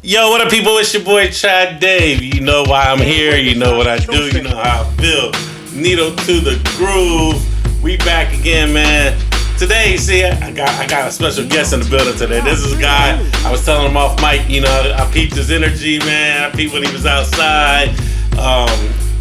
Yo, what up, people? It's your boy Trav Dave. You know why I'm here. You know what I do. You know how I feel. Needle to the groove. We back again, man. Today, see, I got I got a special guest in the building today. This is a guy. I was telling him off mic. You know, I peeped his energy, man. I peeped when he was outside. Um,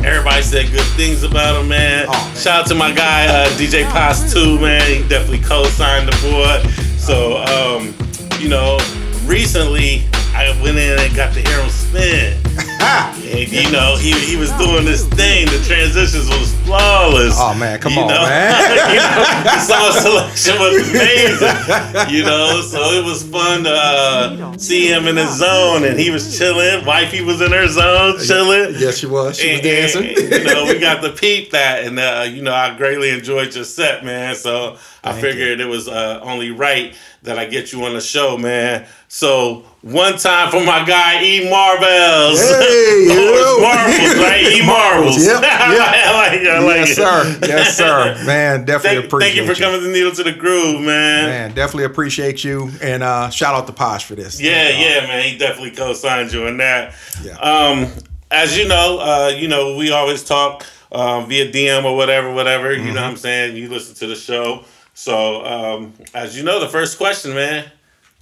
everybody said good things about him, man. Oh, man. Shout out to my guy uh, DJ Pos too, man. He definitely co-signed the board. So, um, you know, recently I went in and got him spin. And, you know, he, he was doing this thing. The transitions was flawless. Oh, man, come You on, know? man. you know, the song selection was amazing. You know, so it was fun to uh, see him in his zone, and he was chilling. Wifey was in her zone, chilling. Yes, she was. She was dancing. and, you know, we got to peep that, and uh, you know, I greatly enjoyed your set, man. So I Thank figured it was uh, only right that I get you on the show, man. So one time for my guy E Marvels. Hey, oh, yo. it's Marvels, right? E Marvels. Yep, yep. I like. I like yes, it. sir. Yes, sir. Man, definitely Thank, appreciate thank you for coming to Needle to the Groove, man. Man, definitely appreciate you. And uh, shout out to Posh for this. Yeah, Uh, yeah, man. He definitely co-signed you on that. Yeah. Um, as you know, uh, you know, we always talk um, via DM or whatever, whatever. You Mm-hmm. know what I'm saying? You listen to the show. So, um, as you know, the first question, man,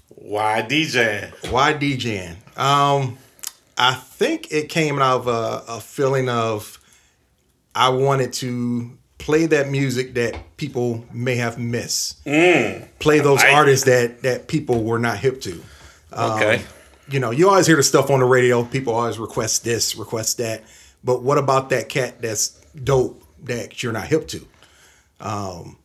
why DJing? Why DJing? Um, I think it came out of a, a feeling of I wanted to play that music that people may have missed. Play those like it. artists that that people were not hip to. Okay. you know, you always hear the stuff on the radio. People always request this, request that. But what about that cat that's dope that you're not hip to? Um,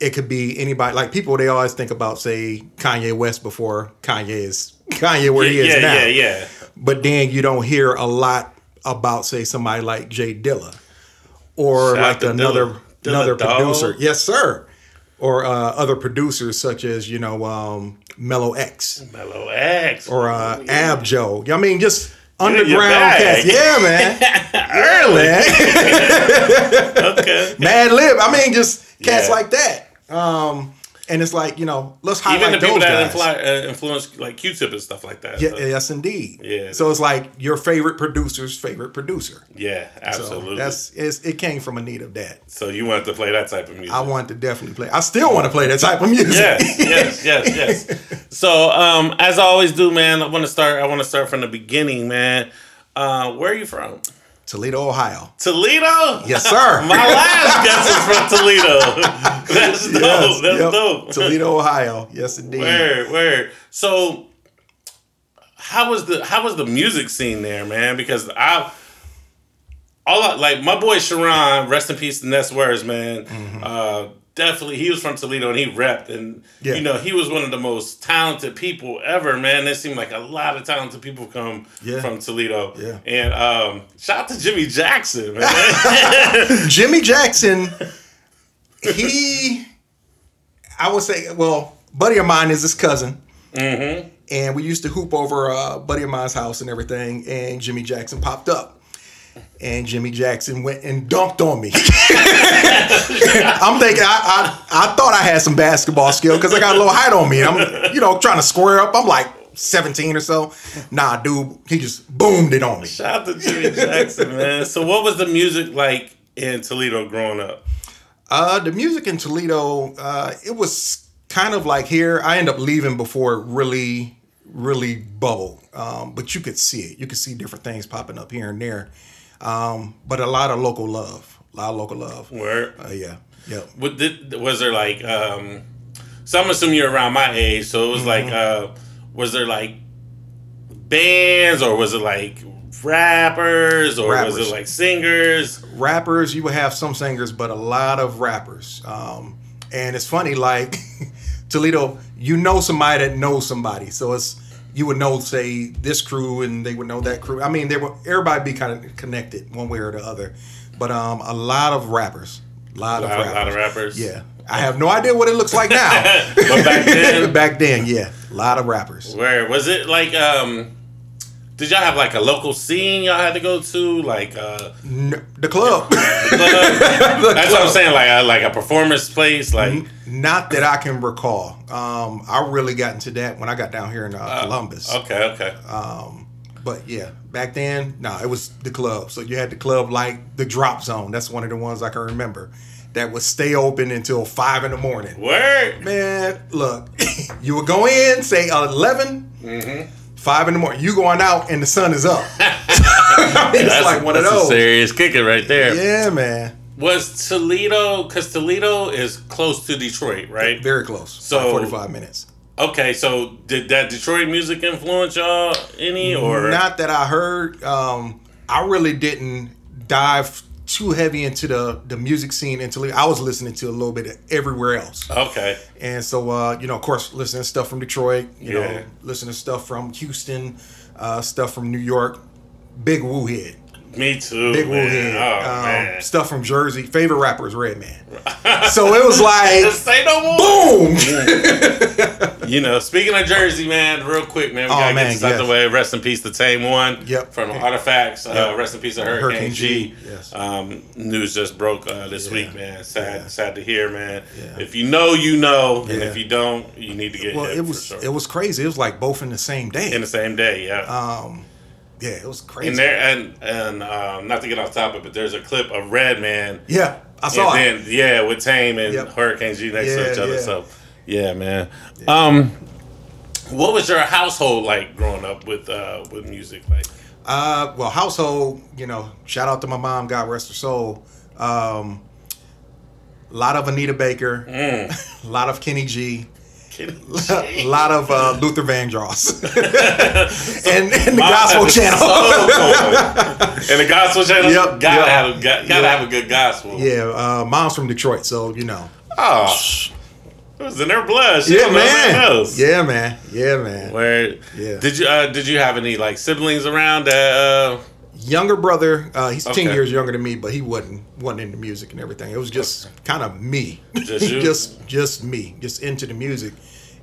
it could be anybody. Like people, they always think about say Kanye West before Kanye is Kanye where he is yeah, now. yeah, yeah. But then you don't hear a lot about say somebody like J Dilla or Shout like another Dilla. Dilla another dog. producer. Yes, sir. Or uh, other producers such as you know um, Mellow X Mellow X. or uh, Oh, yeah. Ab Joe. I mean, just underground cats. Yeah, man. Early. okay. Madlib. I mean, just cats Yeah. like that. Um, and it's like you know, let's highlight Even the people that influ- uh, influence like Q-Tip and stuff like that. Yeah, So, yes, indeed. Yeah. So it's like your favorite producer's favorite producer. yeah, So absolutely. that's it's, it came from a need of that. so you wanted to play that type of music. I wanted to definitely play. I still want to play that type of music. yes, yes, yes, yes. So, um, as I always do, man, I want to start. I want to start from the beginning, man. Uh, where are you from? Toledo, Ohio. Toledo. Yes, sir. My last guess is from Toledo. That's dope. Yes, That's yep. dope. Toledo, Ohio. Yes, indeed. Where, where? So, how was the how was the music scene there, man? Because I. All I, like my boy Sharon, rest in peace the Ness Words, man. Uh, definitely, he was from Toledo and he repped, and Yeah. you know he was one of the most talented people ever, man. There seemed like a lot of talented people come Yeah. from Toledo. Yeah. and um, shout out to Jimmy Jackson, man. Jimmy Jackson, he, I would say, well, buddy of mine is his cousin. mm-hmm. And we used to hoop over a buddy of mine's house and everything. And Jimmy Jackson popped up. And Jimmy Jackson went and dunked on me. I'm thinking, I, I, I thought I had some basketball skill because I got a little height on me. I'm, you know, trying to square up. I'm like 17 or so. Nah, dude, he just boomed it on me. Shout out to Jimmy Jackson, man. So, what was the music like in Toledo growing up? Uh, the music in Toledo, uh, it was kind of like here. I ended up leaving before it really, really bubbled. Um, but you could see it. You could see different things popping up here and there. Um, but a lot of local love. A lot of local love. Where Uh, yeah. Yep. What did, was there like? Um, so I'm assuming you're around my age. So it was like, Mm-hmm. uh, was there like bands or was it like rappers or was it like singers? Rappers, you would have some singers, but a lot of rappers. Um, and it's funny, like Toledo, you know somebody that knows somebody. So it's you would know, say, this crew, and they would know that crew. I mean, they were everybody be kind of connected one way or the other. But um, a lot of rappers, a lot, A of lot, rappers. lot of rappers. Yeah, I have no idea what it looks like now. But back then, Back then, yeah, a lot of rappers. where was it like? Um, did y'all have like a local scene y'all had to go to? Like, uh, N- the club. club? that's what I'm saying. Like, a, like a performance place. Like, Not that I can recall. Um, I really got into that when I got down here in uh, Columbus. Okay, okay. Um, But yeah, back then, no, it was the club. So you had the club like the Drop Zone. That's one of the ones I can remember. That would stay open until five in the morning. Word. Man, look, you would go in, say 11, Mm-hmm. five in the morning. You going out and the sun is up. It's That's, like one of those. serious kicking right there. Yeah, man. Was Toledo, because Toledo is close to Detroit, right? Very close. So- 45 minutes. Okay, so did that Detroit music influence y'all any or Not that I heard. Um, I really didn't dive too heavy into the the music scene in Toledo. I was listening to a little bit of everywhere else. Okay. And so, uh, you know, of course, listening to stuff from Detroit, you Yeah. know, listening to stuff from Houston, uh, stuff from New York. Big Wu head. Me too. Big Wu man. head. Oh um, man. Stuff from Jersey. Favorite rapper is Redman. so it was like, Say no more. boom. You know, speaking of Jersey, man, real quick, man, we Oh, gotta man, get this out yes. the way. Rest in peace, the Tame One. Yep. From Artifacts. Uh, rest in peace, of Hurricane, Hurricane G. G, yes. Um, news just broke uh, this Yeah. week, man. Sad, Yeah. sad to hear, man. Yeah. If you know, you know, and if you don't, you need to get Well, hit it was sure. it was crazy. It was like both in the same day. in the same day, yeah. um, yeah, it was crazy. and there, and and um, not to get off topic, but there's a clip of Redman. yeah, I saw and it. then yeah, with Tame and Yep. Hurricane G next to each other. yeah. So yeah, man. Um, what was your household like growing up with uh with music? Like, Uh, well, household, you know, shout out to my mom, God rest her soul. Um, a lot of Anita Baker, mm, a lot of Kenny G. a lot of uh, Luther Vandross, and, and the My- Gospel Channel. and the gospel channel. Yep, gotta yep. have a, gotta, Yep. have a good gospel. yeah, uh, mom's from Detroit, so you know. Oh, it was in their blood. She Yeah, don't know nothing man. Yeah, man. Yeah, man. Where Yeah. did you uh, did you have any like siblings around that? Younger brother, uh, he's ten years younger than me, but he wasn't wasn't into music and everything. It was just kind of me, Just just just me, just into the music.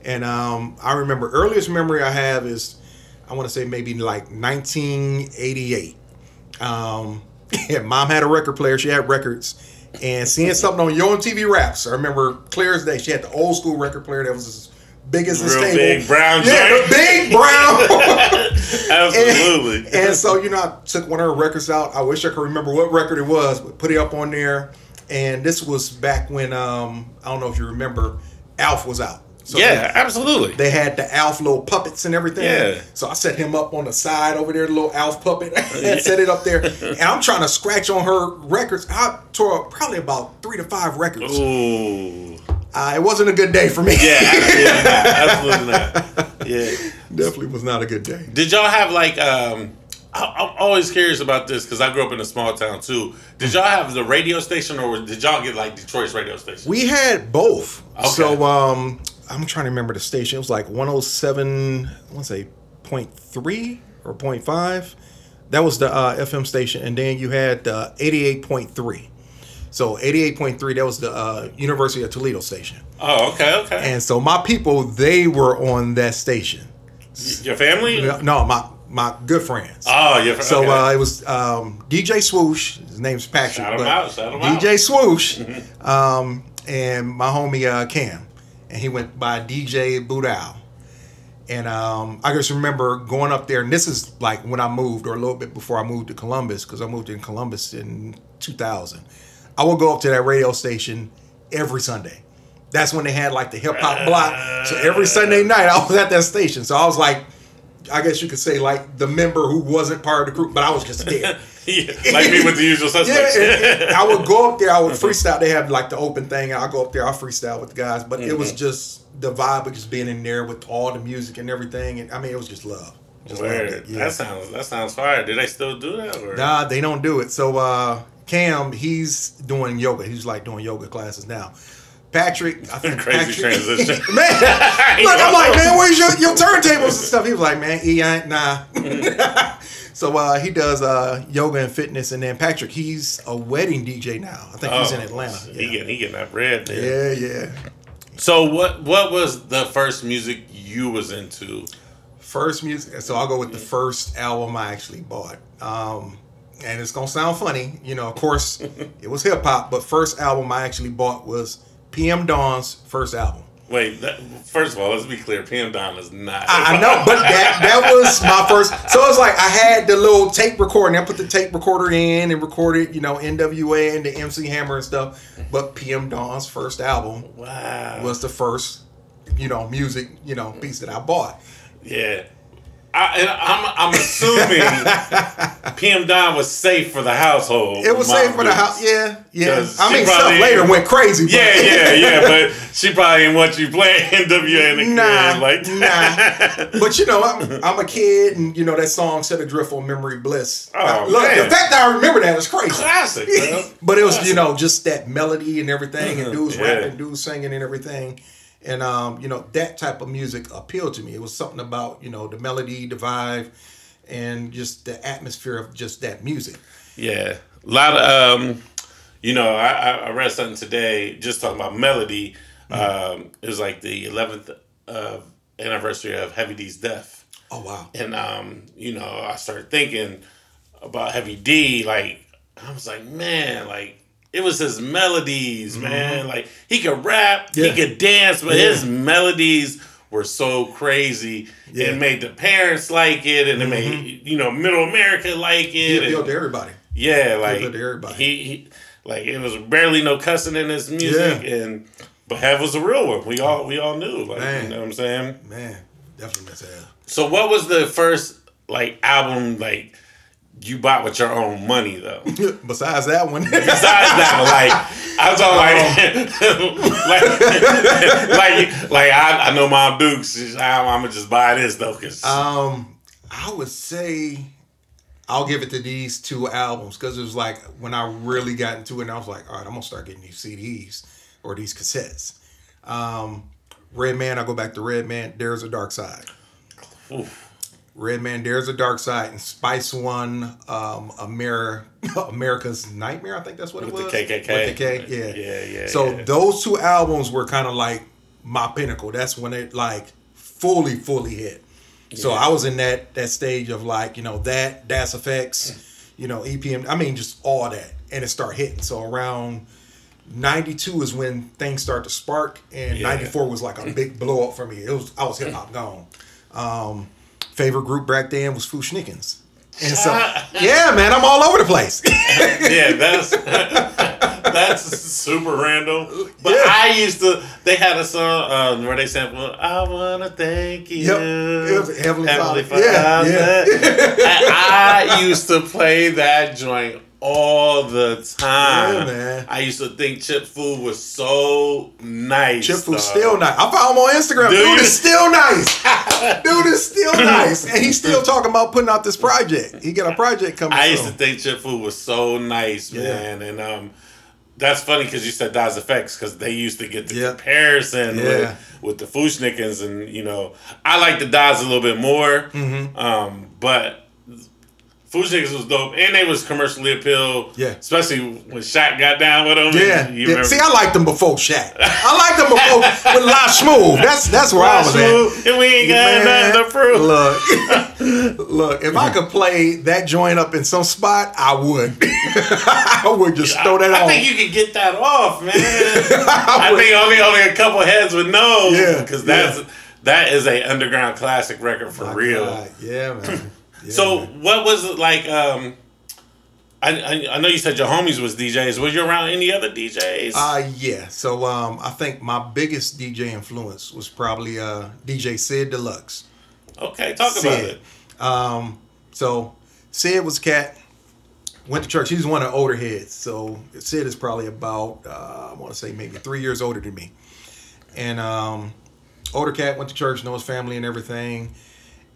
And um, I remember earliest memory I have is I want to say maybe like 1988. Um, yeah, mom had a record player. She had records, and seeing something on Yo MTV Raps. I remember clear as day. She had the old school record player that was as big as this Real table. big brown yeah, big brown. absolutely. And, and so, you know, I took one of her records out. I wish I could remember what record it was, but put it up on there. And this was back when um, I don't know if you remember, Alf was out. So yeah, absolutely. They, they had the Alf little puppets and everything. Yeah. So I set him up on the side over there, the little Alf puppet, and set it up there. And I'm trying to scratch on her records. I tore up probably about three to five records. Ooh. Uh, it wasn't a good day for me. Yeah, absolutely not. Absolutely not. Yeah. Definitely was not a good day. Did y'all have like um I, I'm always curious about this because I grew up in a small town too. Did y'all have the radio station or did y'all get like Detroit's radio station? We had both. Okay. So um I'm trying to remember the station. It was like 107, I want to say 0.3 or 0.5. That was the uh, FM station. And then you had uh, 88.3. So 88.3, that was the uh, University of Toledo station. oh, okay, okay. And so my people, they were on that station. your family? No, my my good friends. Oh, your family. So okay. uh, it was um, DJ Swoosh. His name's Patrick. Shout him but out, shout him out. DJ Swoosh, um, and my homie uh, Cam, and he went by DJ Boudal. And um, I just remember going up there, and this is like when I moved, or a little bit before I moved to Columbus, because I moved in Columbus in 2000. I would go up to that radio station every Sunday. That's when they had like the hip hop block. So every Sunday night, I was at that station. So I was like, I guess you could say like the member who wasn't part of the group, but I was just there. Yeah, like me with the usual Yeah, suspects. and, and I would go up there. I would freestyle. They have like the open thing, and I go up there. I freestyle with the guys. But it Mm-hmm. was just the vibe of just being in there with all the music and everything. And I mean, it was just love. Just loved Weird. Yeah. That sounds that sounds fire. Do they still do that? Or? Nah, they don't do it. So uh, Cam, he's doing yoga. He's like doing yoga classes now. Patrick, I think Crazy Patrick, transition. man. Look, I'm like, man, where's your, your turntables and stuff? He was like, man, he ain't nah. so uh, he does uh, yoga and fitness, and then Patrick, he's a wedding DJ now. I think he's in Oh, Atlanta. He Yeah. getting he getting that bread. Man. yeah, yeah. So what what was the first music you was into? First music. So I'll go with the first album I actually bought. Um, and it's gonna sound funny, you know. Of course, it was hip hop, but first album I actually bought was PM Dawn's first album. Wait, that, first of all, let's be clear. PM Dawn is not. I, I know, but that that was my first. So it's like I had the little tape recording. I put the tape recorder in and recorded, you know, NWA and the MC Hammer and stuff. But PM Dawn's first album wow. was the first, you know, music, you know, piece that I bought. Yeah. I, I'm assuming PM Dawn was safe for the household. It was safe for the house. Yeah, yeah. I mean, stuff later went crazy. But Yeah, yeah, yeah. But she probably didn't want you playing NWA in the Nah, crib like that. But you know, I'm, I'm a kid, and you know that song "Set Adrift" on Memory Bliss. Oh, Look, man. the fact that I remember that is crazy. Classic. But it was, you know, just that melody and everything, and dudes. Yeah. rapping, dudes singing and everything. And, um, you know, that type of music appealed to me. It was something about, you know, the melody, the vibe, and just the atmosphere of just that music. Yeah, a lot of um, you know, I, I read something today just talking about melody. Mm-hmm. Um, it was like the eleventh uh, anniversary of Heavy D's death, Oh, wow. and um, you know, I started thinking about Heavy D. Like, I was like, man, like. It was his melodies, man. Like he could rap, Mm-hmm. Yeah. he could dance, but Yeah. his melodies were so crazy. Yeah. Mm-hmm. It made the parents like it, and it made you know middle America like it. and- appealed to everybody. yeah, like to everybody. He, he, like it was barely no cussing in his music, and but Hev was a real one. We all we all knew, like Man. you know what I'm saying. Man, definitely miss that. So what was the first like album like you bought with your own money though? Besides that one. Besides that one. like I was all like, like, like, like I, I know Mom Dukes. I'm, I'm gonna just buy this though, cause Um, I would say I'll give it to these two albums because it was like when I really got into it, and I was like, all right, I'm gonna start getting these CDs or these cassettes. Um, Redman, I go back to Red Man. Dare Iz a Darkside. oof, Red Man, Dare Iz a Darkside, and Spice One, um, Ameri- AmeriKKKa's Nightmare. I think that's what With it the was. KKK. With the K, yeah, Yeah, yeah, So yeah. those two albums were kind of like my pinnacle. That's when it like fully, fully hit. So Yeah. I was in that that stage of like you know that Das EFX, you know EPMD. I mean just all that, and it start hitting. So around. 92 is when things start to spark and Yeah. 94 was like a big blow up for me it was i was hip hop gone um favorite group back then was Fu-Schnickens. And so, yeah, man, I'm all over the place. yeah, that's that's super random. But Yeah. I used to. They had a song uh, where they said, "Well, I wanna thank you, Yep. It was Heavenly Father. Yeah, Yeah, I, I used to play that joint all the time. Yeah, man. I used to think Chip Fu was so nice. Chip Fu's still nice. I found him on Instagram. Do Dude is still nice. Dude is still nice. And he's still talking about putting out this project. He got a project coming I used to think Chip Fu was so nice, Yeah. man, and um, that's funny because you said Das EFX because they used to get the Yeah. comparison Yeah. with, with the Fu-Schnickens, and you know I like the Das a little bit more, Mm-hmm. um, but Fu-Schnickens was dope, and they was commercially appealed, Yeah. especially when Shaq got down with them. Yeah. you yeah. See, I liked them before Shaq. I liked them before with La Schmoove. That's that's where I was at. and we ain't got Man, nothing to prove. Look, look. If I could play that joint up in some spot, I would. I would just throw that off. I, on. think you could get that off, man. I think only only a couple heads would know. Yeah, because that's that is a underground classic record for My real. God, Yeah, man. Yeah, so what was it like? Um, I, I I know you said your homies was DJs. Was you around any other DJs? Uh yeah. So um I think my biggest DJ influence was probably uh DJ Sid Deluxe. okay, talk about it. Um so Sid was a cat, went to church. He was one of the older heads. So Sid is probably about uh I want to say maybe three years older than me. And um older cat went to church, know his family and everything.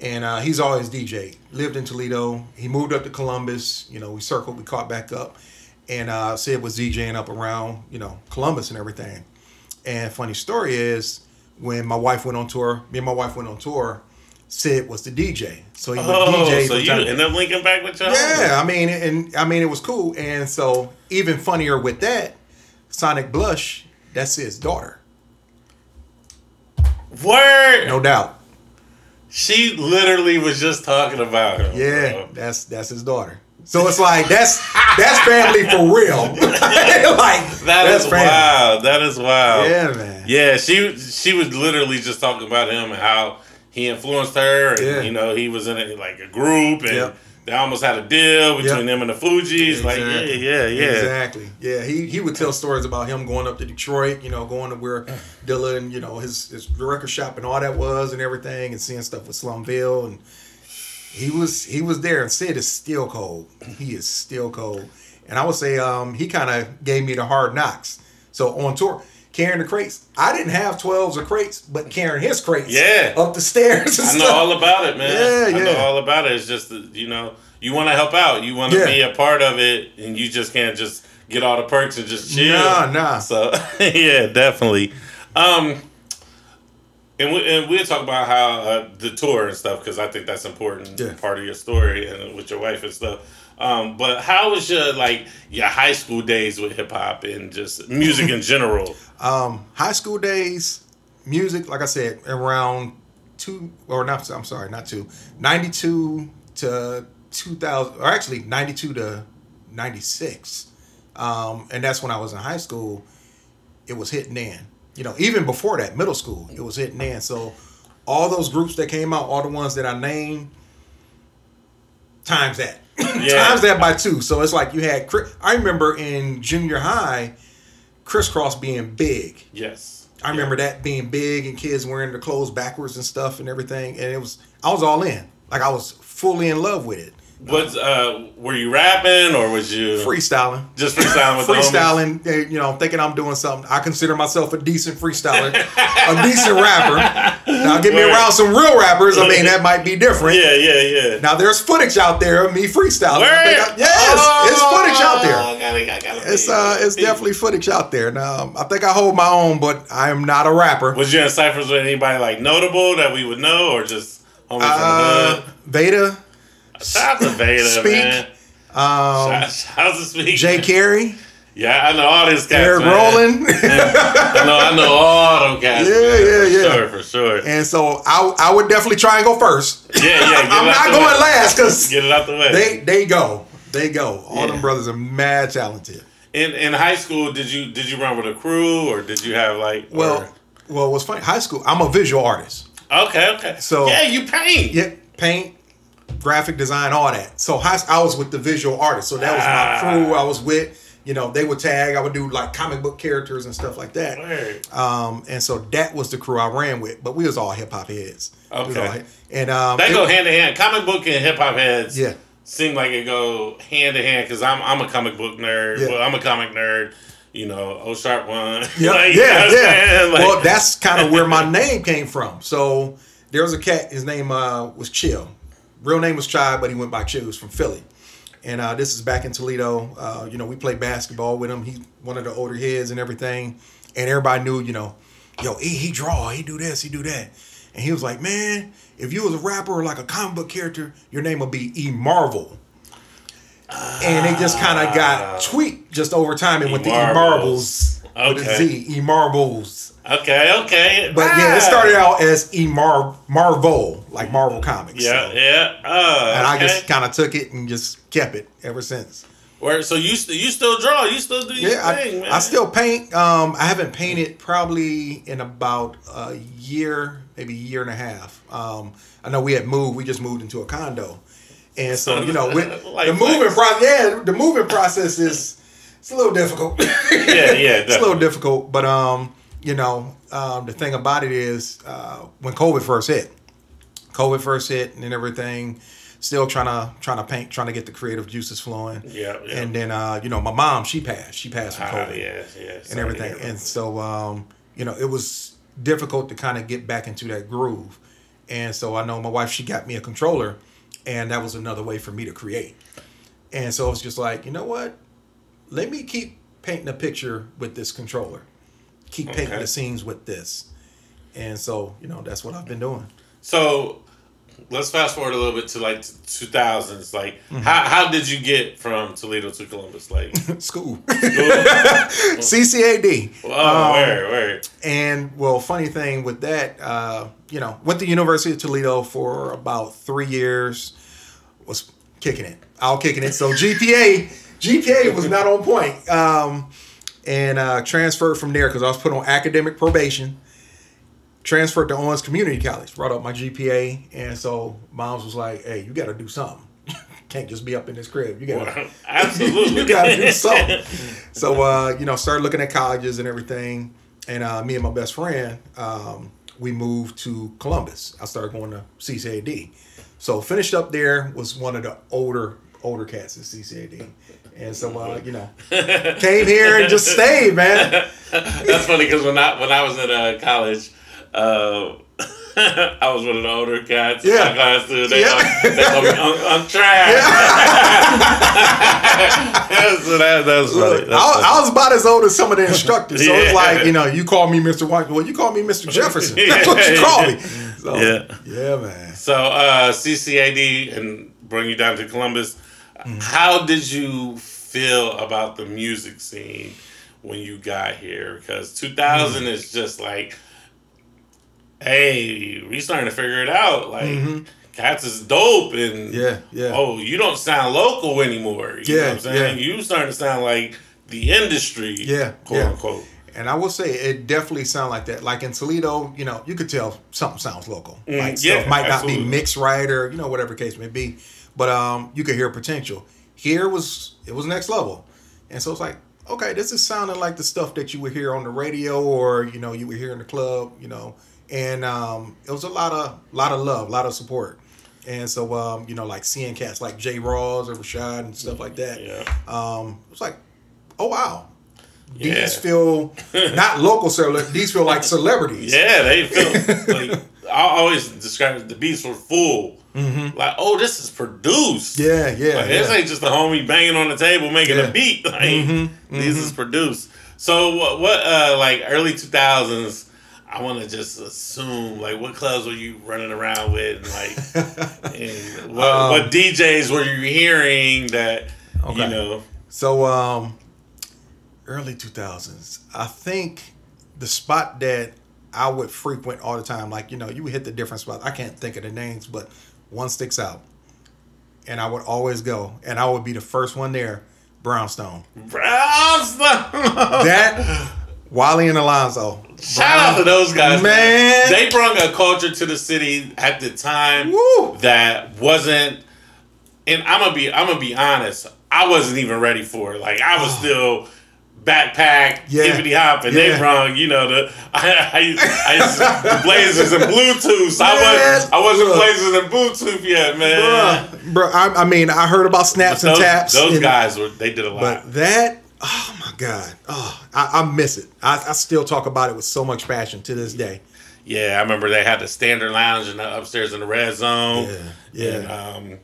And uh, he's always DJ. Lived in Toledo. He moved up to Columbus. You know, we circled, we caught back up. And uh, Sid was DJing up around, you know, Columbus and everything. And funny story is, when my wife went on tour, me and my wife went on tour, Sid was the DJ. So he was Oh, DJ. so you end up linking back with your yeah, I mean, and I mean, it was cool. And so, even funnier with that, Sonic Blush, that's his daughter? Word. no doubt. She literally was just talking about him. Yeah, bro. that's that's his daughter. So it's like that's that's family for real. like That that's is wild. That is wild. Yeah, man. Yeah, she she was literally just talking about him and how he influenced her, and Yeah. you know he was in a, like a group, and Yep. They almost had a deal between Yep. them and the Fugees. Like, yeah, yeah, yeah. Exactly. Yeah, he he would tell stories about him going up to Detroit, you know, going to where Dilla and you know his his record shop and all that was and everything, and seeing stuff with Slum Village, and he was he was there. And Sid is still cold. He is still cold, and I would say um he kind of gave me the hard knocks. So on tour. Carrying the crates. I didn't have 12s or crates, but carrying his crates Yeah. up the stairs. I know stuff. all about it, man. Yeah, I know all about it. It's just you know you want to help out, you want to Yeah. be a part of it, and you just can't just get all the perks and just chill. Nah, nah. So yeah, definitely. Um, and we and we'll talk about how uh, the tour and stuff because I think that's important Yeah. part of your story and with your wife and stuff. Um, but how was your like your high school days with hip hop and just music in general? Um, high school days, music, like I said, around two or not. I'm sorry, not two. Ninety two to two thousand, or actually ninety two to ninety six, um, and that's when I was in high school. It was hitting in. You know, even before that, middle school, it was hitting in. So all those groups that came out, all the ones that I named, times that. Yeah. times that by two. So it's like you had. I remember in junior high, Kris Kross being big. Yes, I remember that being big and kids wearing their clothes backwards and stuff and everything. And it was I was all in. Like I was fully in love with it. What uh, were you rapping or was you Freestyling. just freestyling with the homies? freestyling, eh, you know, thinking I'm doing something. I consider myself a decent freestyler, a decent rapper. Now, get me around some real rappers. I mean, that might be different. Yeah, yeah, yeah. Now, there's footage out there of me freestyling. I think I- Word? yes, it's footage out there. Oh, I gotta, I gotta It's uh, it's definitely footage out there. Now, I think I hold my own, but I am not a rapper. Was you in ciphers with anybody like notable that we would know, or just homies Uh, from Veda, the hood? Shout out to Veda, Speak. man. um, Shout, to Speak. Jay Carey, Yeah, I know all these cats. Eric. Rowland. I know, I know all them cats. Yeah, man, yeah, for yeah. Sure, for sure. And so I, I would definitely try and go first. yeah. yeah. I'm not going way. last because Get it out the way. they they go. They go. All Yeah. them brothers are mad talented. in in high school, did you did you run with a crew, or did you have like? Well, well, what's funny? High school. I'm a visual artist. okay, okay. So- yeah, you paint. Yeah, paint, graphic design, all that. So I was with the visual artist. So that was Ah. my crew. I was with. You know, they would tag. I would do like comic book characters and stuff like that. Um, and so that was the crew I ran with. But we was all hip hop heads. Okay. all and um, They it- go hand in hand. Comic book and hip hop heads. Yeah. Seem like it go hand in hand because I'm I'm a comic book nerd. Yeah. Well, I'm a comic nerd. You know, O Sharp one. Yeah, Like, yeah, know what I'm yeah. Like- well, that's kind of where my name came from. So there was a cat. His name uh, was Chill. Real name was Chai, but he went by Chill. He was from Philly. And uh, this is back in Toledo. Uh, you know, we played basketball with him. He's one of the older heads and everything. And everybody knew, you know, yo, he, he draw, he do this, he do that. And he was like, man, if you was a rapper or like a comic book character, your name would be E Marvel. and it just kind of got tweaked just over time and with the E E-Marblez. Marbles with a Okay. Z, E Marblez. okay, okay. But yeah, Ah. it started out as E Mar Marvel, like Marvel Comics. Yeah, So- yeah. Uh, And I just kind of took it and just kept it ever since. Where, so you st- you still draw? You still do your Yeah, thing, I, man. I still paint. Um, I haven't painted probably in about a year, maybe a year and a half. Um, I know we had moved. We just moved into a condo, and so you know, with Like the moving process, yeah, the moving process is it's a little difficult. yeah, yeah. it's a little difficult, but um, you know, um, the thing about it is uh, when COVID first hit, COVID first hit and everything, still trying to trying to paint, trying to get the creative juices flowing. Yeah, yeah. And then uh, you know, my mom, she passed. She passed from Ah, COVID yeah, yeah. and Sorry to everything. And so, um, you know, it was difficult to kind of get back into that groove. And so I know my wife, she got me a controller, and that was another way for me to create. And so it's just like, you know what? Let me keep painting a picture with this controller. Keep painting the scenes with this. And so, you know, that's what I've been doing. So let's fast forward a little bit to like two thousands. Like, Mm-hmm. how how did you get from Toledo to Columbus? Like, School. school? CCAD. oh, Um, where, where? And well, funny thing with that, uh, you know, went to the University of Toledo for about three years. Was kicking it. Out kicking it. So GPA, GPA was not on point. Um, and uh, transferred from there because I was put on academic probation. Transferred to Owens Community College. Brought up my GPA, and so moms was like, "Hey, you got to do something. Can't just be up in this crib. You got to Absolutely. you got to do something." so uh, you know, started looking at colleges and everything. And uh, me and my best friend, um, we moved to Columbus. I started going to CCAD. So finished up there was one of the older older cats at CCAD. And so uh, you know, came here and just stayed, man. That's funny because when I when I was in uh, college, uh, I was one of the older cats. in Yeah. my class too. They, Yeah. call, they call me un- untracked. so that, that was funny. That's I, funny. I was about as old as some of the instructors. So it's like, you know, you call me Mr. White. Well, you call me Mr. Jefferson. That's what you call me. So, Yeah. yeah, man. So uh, CCAD and bring you down to Columbus. Mm-hmm. How did you feel about the music scene when you got here? Because 2000 Mm. is just like, hey, we starting to figure it out. Like, Cats is dope, and Mm-hmm. Yeah, yeah. oh, you don't sound local anymore. You know Yeah, what I'm saying? yeah. You starting to sound like the industry. Yeah, quote yeah. unquote. And I will say it definitely sound like that. Like in Toledo, you know, you could tell something sounds local. Mm, like yeah, stuff might not be mixed right or you know whatever case may be, but um, you could hear potential. Here was it was next level, and so it's like okay, this is sounding like the stuff that you would hear on the radio or you know you would hear in the club, you know, and um, it was a lot of lot of love, a lot of support. And so, um, you know, like seeing cats like J. Rawls or Rashad and stuff like that. Yeah. Um, it was like, oh wow, Yeah. these feel not local cele- these feel like celebrities. Yeah, they feel like I always describe it, the beats were full. Like, oh, this is produced. Mm-hmm. Yeah, yeah. Like, yeah. this ain't just a homie banging on the table making Yeah. a beat. Like, Mm-hmm, this is produced. So what? What? Uh, like early two thousands. I want to just assume, like, what clubs were you running around with, and like, and what, Um, what DJs were you hearing that Okay. you know? So um early 2000s. I think the spot that I would frequent all the time like you know, you would hit the different spots. I can't think of the names, but one sticks out. And I would always go and I would be the first one there, Brownstone. Brownstone. That Wally and Alonzo. Shout out to those guys, Man. They brought a culture to the city at the time Woo. that wasn't. And I'm gonna be, I'm gonna be honest. I wasn't even ready for it. Like I was still backpack, Yeah. hippity hop, and they Yeah. brought, you know, the I, I, I used to, the Blazers and Bluetooth. I Man. was, I wasn't Look. Blazers and Bluetooth yet, man. Bro, bruh, I, I mean, I heard about snaps and taps. those and- guys were, they did a lot. But that, oh my God, oh, I, I miss it. I, I still talk about it with so much passion to this day. Yeah, I remember they had the standard lounge in the upstairs in the red zone. Yeah, yeah. And, um,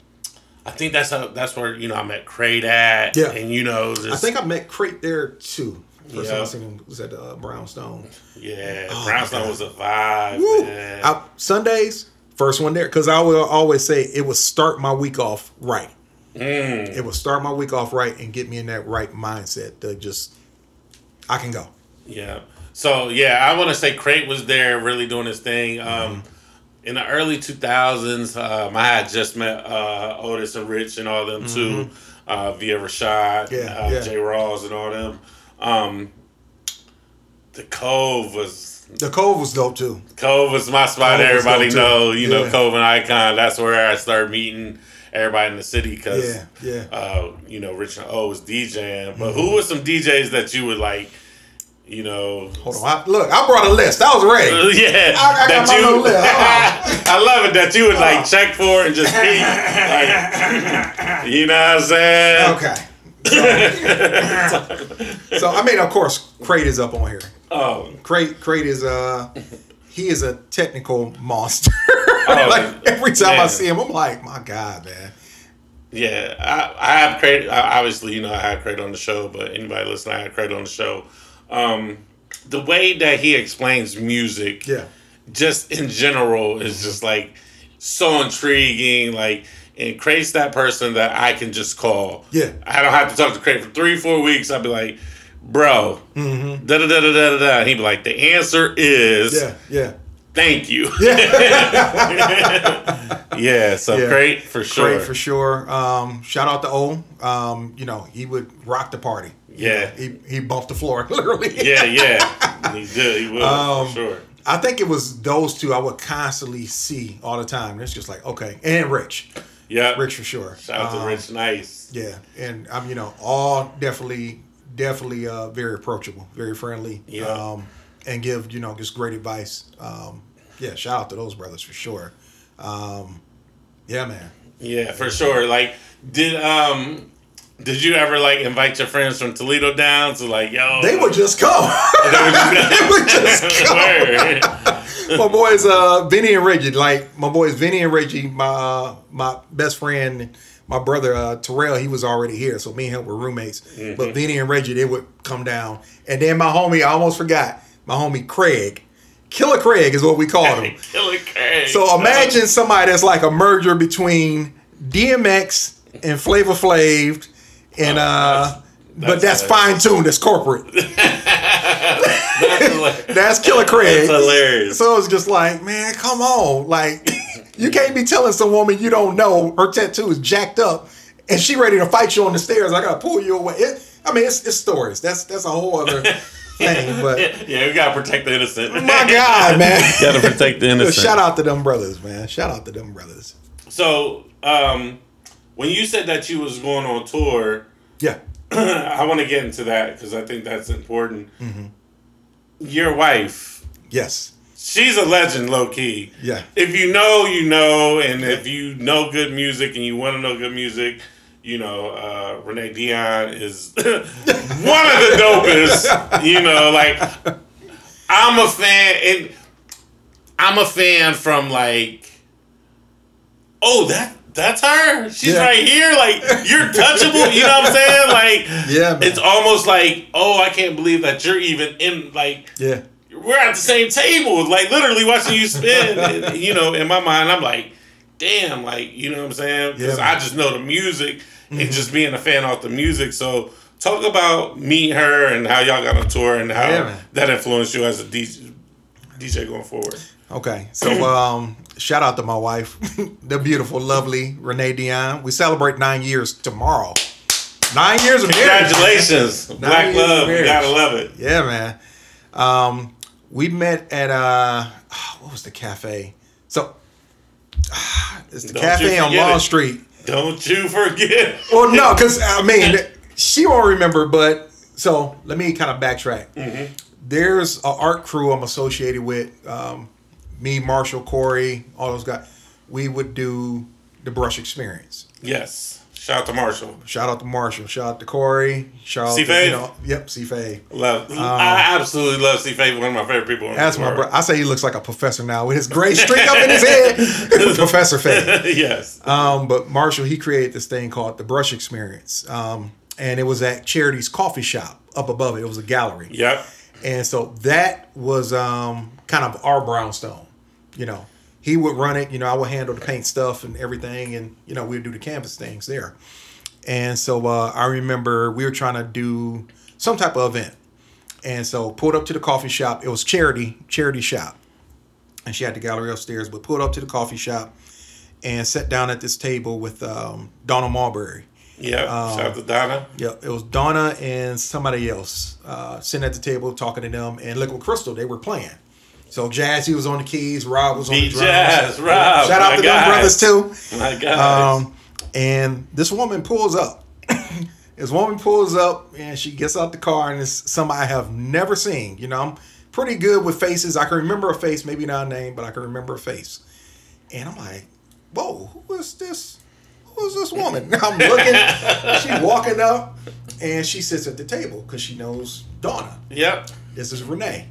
I think that's how, that's where you know I met Crate at. Yeah. and you know, just, I think I met Crate there too. First time Yeah. I seen him was at uh, Brownstone. yeah, Oh, Brownstone was a vibe. I, Sundays, first one there, because I will always say it would start my week off right. Mm. It would start my week off right and get me in that right mindset to just, I can go. Yeah. So yeah, I want to say Crate was there, really doing his thing. Um, Mm-hmm. In the early two thousands, um, I had just met uh, Otis and Rich and all them too, uh, via Rashad, Mm-hmm. Yeah, uh, yeah. J. Rawls and all them. Um, the Cove was The Cove was dope too. Cove was my spot. Cove Everybody know, you know, Cove and Icon. That's where I started meeting everybody in the city because, Yeah, yeah. uh, you know, Rich and O was DJing. But Mm-hmm. who were some DJs that you would like, you know? Hold on. I, look, I brought a list. I was ready. Yeah, I- I got my little list. I love it that you would like check for and just be like, you know what I'm saying? Okay. So, so, I mean, of course, Crate is up on here. Oh, Crate, Crate is uh he is a technical monster. Oh, like every time I see him, I'm like, my God, man. Yeah, I, I have credit. Obviously, you know, I had credit on the show, but anybody listening, I had credit on the show. Um, the way that he explains music, Yeah. just in general, is just like so intriguing. Like, and Craig's that person that I can just call. Yeah. I don't have to talk to Craig for three, four weeks. I'd be like, bro, Mm-hmm. da da da da da da. He'd be like, the answer is Yeah, yeah. thank you. yeah, so Yeah. great for sure. Great for sure. Um, shout out to O. Um, you know, he would rock the party. You Yeah. know, he he bumped the floor literally. yeah, yeah. He did. He will Um, for sure. I think it was those two I would constantly see all the time. It's just like okay, and Rich, Yeah. Rich for sure. Shout out to Um, Rich Nice. Yeah, and I'm you know all definitely definitely uh, very approachable, very friendly. Yeah. Um, and give you know just great advice. Um, yeah, shout out to those brothers for sure. Um, yeah, man. Yeah, for sure. Like, did um, did you ever like invite your friends from Toledo down to like, yo? They would just come. they would just come. My boys, uh, Vinny and Reggie. Like my boys, Vinny and Reggie. My uh, my best friend, my brother uh, Terrell. He was already here, so me and him were roommates. Mm-hmm. But Vinny and Reggie, they would come down, and then my homie, I almost forgot, my homie Craig, Killer Craig is what we called him. Killer Craig. So imagine somebody that's like a merger between DMX and Flavor Flav, and uh, but that's that's fine tuned. That's corporate. That's. That's Killer Craig. That's hilarious. So it's just like, man, come on. Like, you can't be telling some woman you don't know her tattoo is jacked up and she ready to fight you on the stairs. I gotta pull you away. It, I mean, it's, it's stories. That's that's a whole other thing. But yeah, we gotta protect the innocent. my God, man. gotta protect the innocent. Shout out to them brothers, man. Shout out to them brothers. So, um, when you said that you was going on tour, Yeah. I want to get into that because I think that's important. Mm-hmm. Your wife, Yes. she's a legend, low key. Yeah. If you know, you know, and if you know good music and you want to know good music, you know, uh, Renee Dion is one of the dopest. You know, like I'm a fan, and I'm a fan from like, oh that that's her. She's Yeah. right here. Like you're touchable. You know what I'm saying? Like Yeah, man. it's almost like, oh, I can't believe that you're even in like Yeah. we're at the same table, like literally watching you spin. and, you know, in my mind, I'm like, damn, like you know what I'm saying? Because Yeah. I just know the music and mm-hmm. just being a fan of the music. So talk about meet her and how y'all got on tour and how Yeah, that influenced you as a DJ, DJ going forward. Okay, so um, shout out to my wife, the beautiful, lovely Renee Dion. We celebrate nine years tomorrow. Nine years of marriage. Congratulations, Black Love. You gotta love it. Yeah, man. Um, we met at uh, what was the cafe? So it's the Don't cafe on Long it. Street. Don't you forget. Well, no, because I mean, she won't remember. But so let me kind of backtrack. Mm-hmm. There's an art crew I'm associated with. Um, me, Marshall, Corey, all those guys. We would do the brush experience. Yes. Shout out to Marshall. Shout out to Marshall. Shout out to Corey. Shout out to you know, yep, C Fave. Love. I absolutely love C Faith. One of my favorite people. Um, That's my brother. I say he looks like a professor now with his gray streak up in his head. professor Fave. yes. Um, but Marshall, he created this thing called the Brush Experience. Um, and it was at Charity's coffee shop up above it. It was a gallery. Yep. And so that was um, kind of our brownstone. You know, he would run it. You know, I would handle the paint stuff and everything, and you know, we'd do the canvas things there. And so uh, I remember we were trying to do some type of event, and so pulled up to the coffee shop. It was charity charity shop, and she had the gallery upstairs. But pulled up to the coffee shop and sat down at this table with um, Donald Marbury. Yep. Um, Shout out to Donna. Yep, it was Donna and somebody else uh, sitting at the table talking to them, and Liquid Crystal they were playing. So Jazzy was on the keys, Rob was on the drums. Jazz, Rob, Shout out to them brothers too. My God. Um, and this woman pulls up. this woman pulls up and she gets out the car and it's somebody I have never seen. You know, I'm pretty good with faces. I can remember a face, maybe not a name, but I can remember a face. And I'm like, whoa, who is this? Who is this woman? I'm looking, she's walking up and she sits at the table because she knows Donna. yep. This is Renee.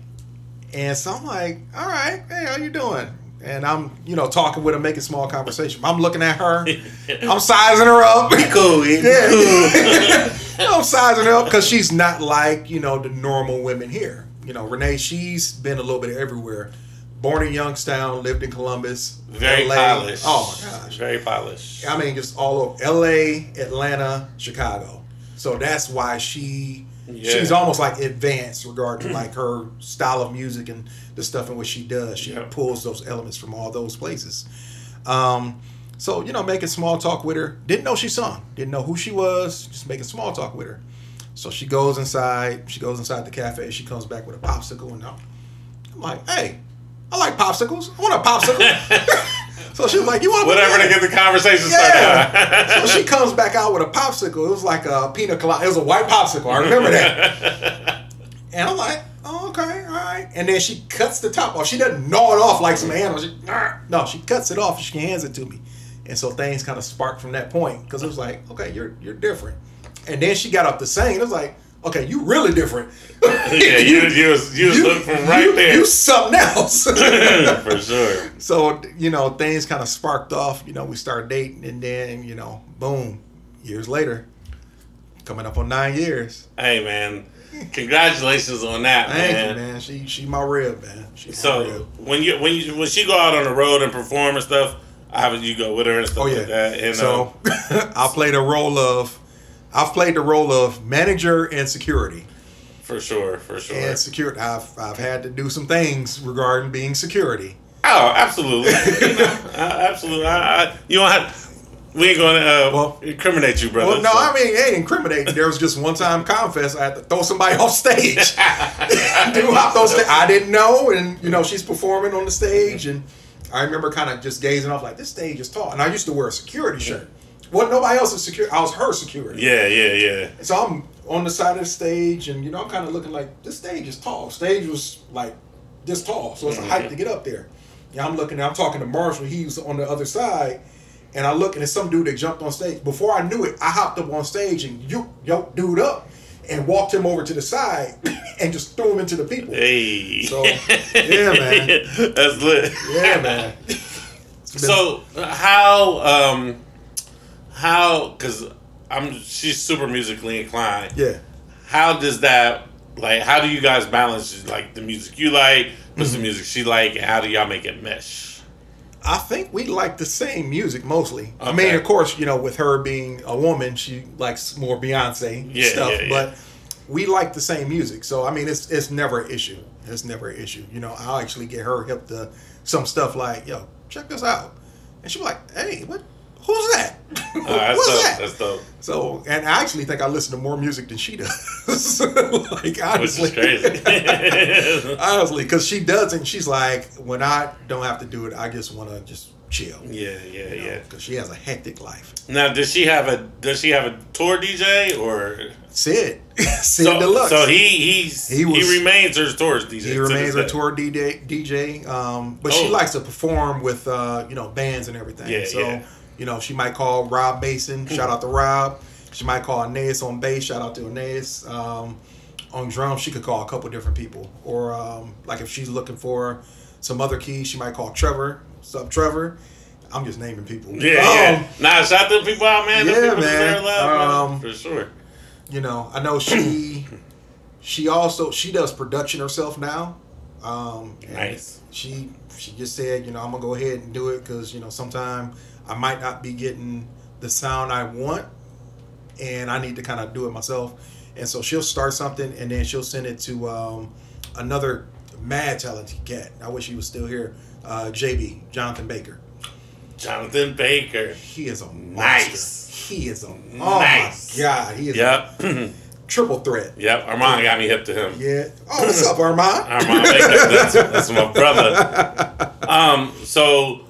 And so I'm like, all right, hey, how you doing? And I'm, you know, talking with her, making small conversation. I'm looking at her. I'm sizing her up. Cool. Yeah. I'm sizing her up because she's not like, you know, the normal women here. You know, Renee, she's been a little bit everywhere. Born in Youngstown, lived in Columbus. Very LA. polished. Oh my gosh. Very polished. I mean, just all over LA, Atlanta, Chicago. So that's why she Yeah. she's almost like advanced regarding like her style of music and the stuff in which she does. She Yeah. pulls those elements from all those places. Um, so you know, making small talk with her. Didn't know she sung. Didn't know who she was. Just making small talk with her. So she goes inside. She goes inside the cafe. She comes back with a popsicle, and I'm, I'm like, "Hey, I like popsicles. I want a popsicle." so she was like, "You want Whatever to get the conversation started. yeah. so she comes back out with a popsicle. It was like a pina colada. It was a white popsicle. I remember that. and I'm like, oh, okay, all right. And then she cuts the top off. She doesn't gnaw it off like some animal. She, no, she cuts it off and she hands it to me. And so things kind of sparked from that point because it was like, okay, you're you're different. And then she got up to sing. It was like, okay, you really different. yeah, you, you was you was looking from right you, there You something else. for sure. so you know things kind of sparked off you know we started dating and then you know boom years later coming up on nine years Hey man, congratulations on that, thank man. you man she she my rib man she So rib. when you when you when she go out on the road and perform and stuff, obviously you go with her and stuff oh yeah like that. And so uh, i played the role of i've played the role of manager and security for sure, for sure. and security i've i've had to do some things regarding being security Oh, absolutely, you know, absolutely. I, I, you don't have. We ain't gonna uh, Well- incriminate you, brother. Well, no, so- I mean, ain't incriminating. There was just one time confess, I had to throw somebody off stage. Hopped on stage. I didn't know, and you know, she's performing on the stage, and I remember kind of just gazing off like this stage is tall. And I used to wear a security shirt. Well, nobody else's security. I was her security. Yeah, yeah, yeah. So I'm on the side of the stage, and you know, I'm kind of looking like this stage is tall. Stage was like this tall, so it's a height to get up there. Yeah, I'm looking. I'm talking to Marshall. He was on the other side, and I look, and it's some dude that jumped on stage. Before I knew it, I hopped up on stage and you yo dude up, and walked him over to the side, and just threw him into the people. Hey. So, yeah, man. That's lit. Yeah, man. So how um how because I'm she's super musically inclined. Yeah. How does that like? How do you guys balance like the music you like with Mm-hmm. the music she like, and how do y'all make it mesh? I think we like the same music mostly. I mean, of course, you know, with her being a woman, she likes more Beyonce Yeah, stuff, yeah, yeah. but we like the same music. So I mean, it's it's never an issue. It's never an issue. You know, I'll actually get her hip to some stuff like, "Yo, check this out," and she'll be like, "Hey, what? Who's that? Uh, that's What's dope. that?" That's dope. So, and I actually think I listen to more music than she does. like Which honestly, is crazy. honestly, because she doesn't. She's like, when I don't have to do it, I just want to just chill. yeah, yeah, yeah. Because she has a hectic life. Now, does she have a does she have a tour DJ or Sid, Sid so, Deluxe. so he he's, He he remains her tour DJ. he remains day. tour DJ, DJ um, but she Oh. likes to perform with uh, you know bands and everything. Yeah, so yeah. You know she might call Rob Mason. Shout out to Rob. She might call Aeneas on bass. Shout out to Aeneas. Um, on drums, she could call a couple different people. Or um, like if she's looking for some other keys, she might call Trevor. What's up, Trevor? I'm just naming people. Yeah, Um, yeah. Nah, shout them people out, man. Yeah, people man. deserve love, man. Um, For sure. you know, I know she she also she does production herself now. Um, Nice. She she just said, you know, I'm gonna go ahead and do it because you know sometime I might not be getting the sound I want, and I need to kind of do it myself. And so she'll start something, and then she'll send it to um, another mad talented cat. I wish he was still here. Uh, JB Jonathan Baker. Jonathan Baker. He is a monster. Nice. He is a oh Nice. my god. He is Yep. a triple threat. yep. Armand got me hip to him. Yeah. Oh, what's up, Armand? Armand That's, that's my brother. Um, so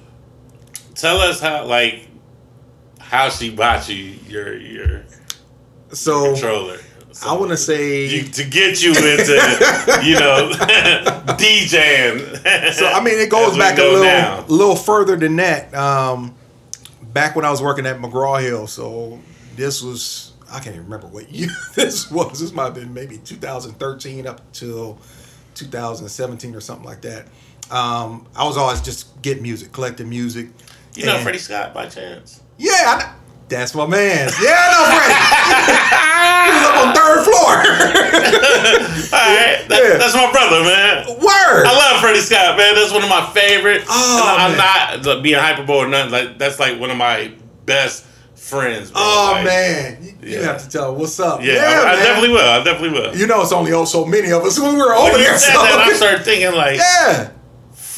tell us how like how she bought you your your So controller. I want to say. you, to get you into you know DJing. so I mean, it goes back a little, now. little further than that. Um, back when I was working at McGraw Hill, so this was I can't even remember what year this was. This might have been maybe 2013 up till 2017 or something like that. Um, I was always just getting music, collecting music. You know Freddie Scott by chance? Yeah, I that's my man. Yeah, I know Freddie. he was up on third floor. All right, that, Yeah. that's my brother, man. Word. I love Freddie Scott, man. That's one of my favorite. Oh, and I'm man. not like, being hyperbole or nothing. Like that's like one of my best friends. Bro. Oh Like, man, you, you have to tell what's up. Yeah, I, I man. definitely will. I definitely will. You know, it's only oh so many of us when we were over When you said So. that, I started thinking like, yeah,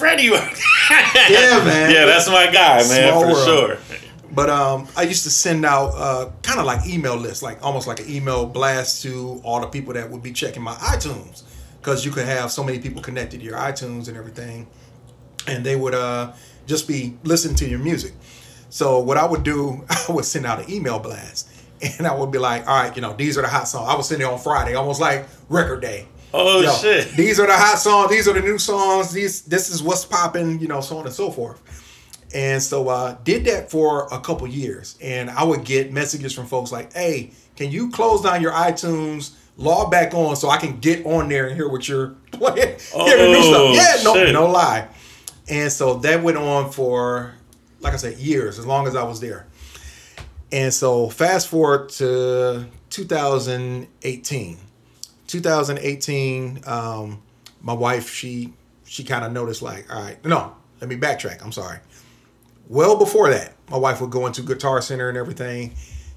Freddie. yeah, man. Yeah, that's my guy, man, Small for world. sure. but um, I used to send out uh, kind of like email lists, like almost like an email blast to all the people that would be checking my iTunes, because you could have so many people connected to your iTunes and everything, and they would uh, just be listening to your music. So what I would do, I would send out an email blast, and I would be like, all right, you know, these are the hot songs. I was sending on Friday, almost like record day. Oh Yo, shit. These are the hot songs. These are the new songs. These this is what's popping. You know, so on and so forth. And so uh, did that for a couple years, and I would get messages from folks like, "Hey, can you close down your iTunes, log back on, so I can get on there and hear what you're playing, hear the new Oh, stuff?" Yeah, no, shit. no lie. And so that went on for, like I said, years, as long as I was there. And so fast forward to 2018. 2018, um, my wife, she she kind of noticed like, all right, no, let me backtrack. I'm sorry. Well before that, my wife would go into Guitar Center and everything.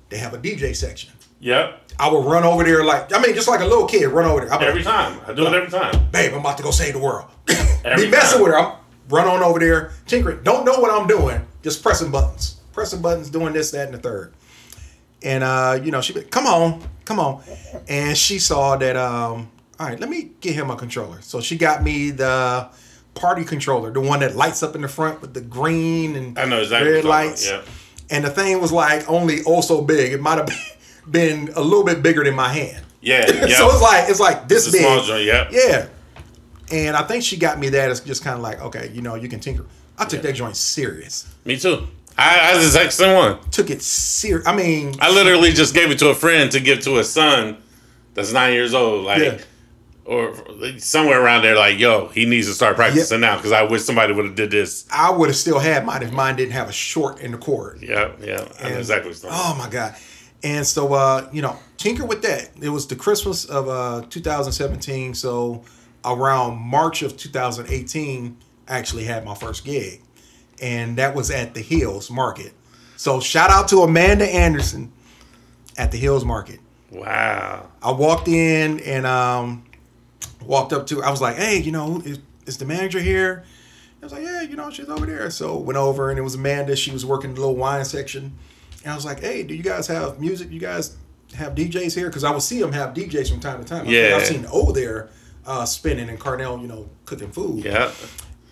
They have a DJ section. Yep. I would run over there like, I mean, just like a little kid, run over there. I'm Every like, time. I do it every time. babe, I'm about to go save the world. Every Be messing time. with her. I'm run on over there, tinkering. Don't know what I'm doing, just pressing buttons, pressing buttons, doing this, that, and the third. And uh, you know, she be, come on, come on, and she saw that. Um, all right, let me get him a controller. So she got me the party controller, the one that lights up in the front with the green and I know exactly red what you're talking lights. about, And the thing was like only oh so big. It might have been a little bit bigger than my hand. Yeah. Yeah. so it's like it's like this It's big. small joint, yep. Yeah. And I think she got me that It's just kind of like, okay, you know, you can tinker. I took Yeah. that joint serious. Me too. I, I was the exact same one. Took it serious. I mean, I literally just gave it to a friend to give to a son that's nine years old, like, Yeah. or somewhere around there. Like, yo, he needs to start practicing now because I wish somebody would have did this. I would have still had mine if mine didn't have a short in the cord. Yeah, yeah, And- exactly what's going on. Oh my god! And so, uh, you know, tinker with that. It was the Christmas of uh, 2017. So around March of 2018, I actually had my first gig, and that was at the Hills Market. So shout out to Amanda Anderson at the Hills Market. Wow. I walked in and um, walked up to. I was like, "Hey, you know, is, is the manager here?" I was like, "Yeah, you know, she's over there." So went over and it was Amanda. She was working the little wine section, and I was like, "Hey, do you guys have music? You guys have DJs here?" Because I would see them have DJs from time to time. I Yeah. I've seen O there uh, spinning and Carnell, you know, cooking food. Yeah.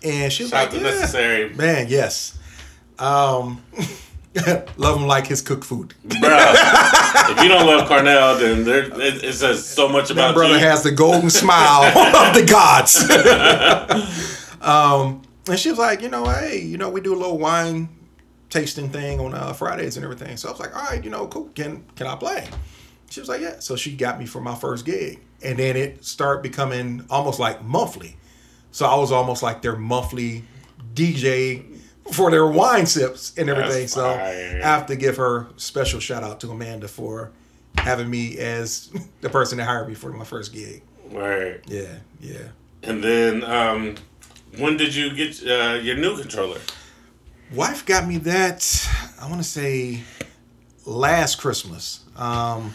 And she was Shout like, yeah. necessary. Man, yes. Um, love him like his cooked food. Bruh, if you don't love Cornell, then there it, it says so much My about brother you. has the golden smile of the gods. um, and she was like, you know, hey, you know, we do a little wine tasting thing on uh, Fridays and everything. So I was like, all right, you know, cool. Can can I play? She was like, yeah. So she got me for my first gig, and then it started becoming almost like monthly. So I was almost like their monthly DJ for their wine sips and everything. So. I have to give her special shout out to Amanda for having me as the person that hired me for my first gig. Right. Yeah, yeah. And then, um, when did you get uh, your new controller? Wife got me that. I want to say last Christmas. Um,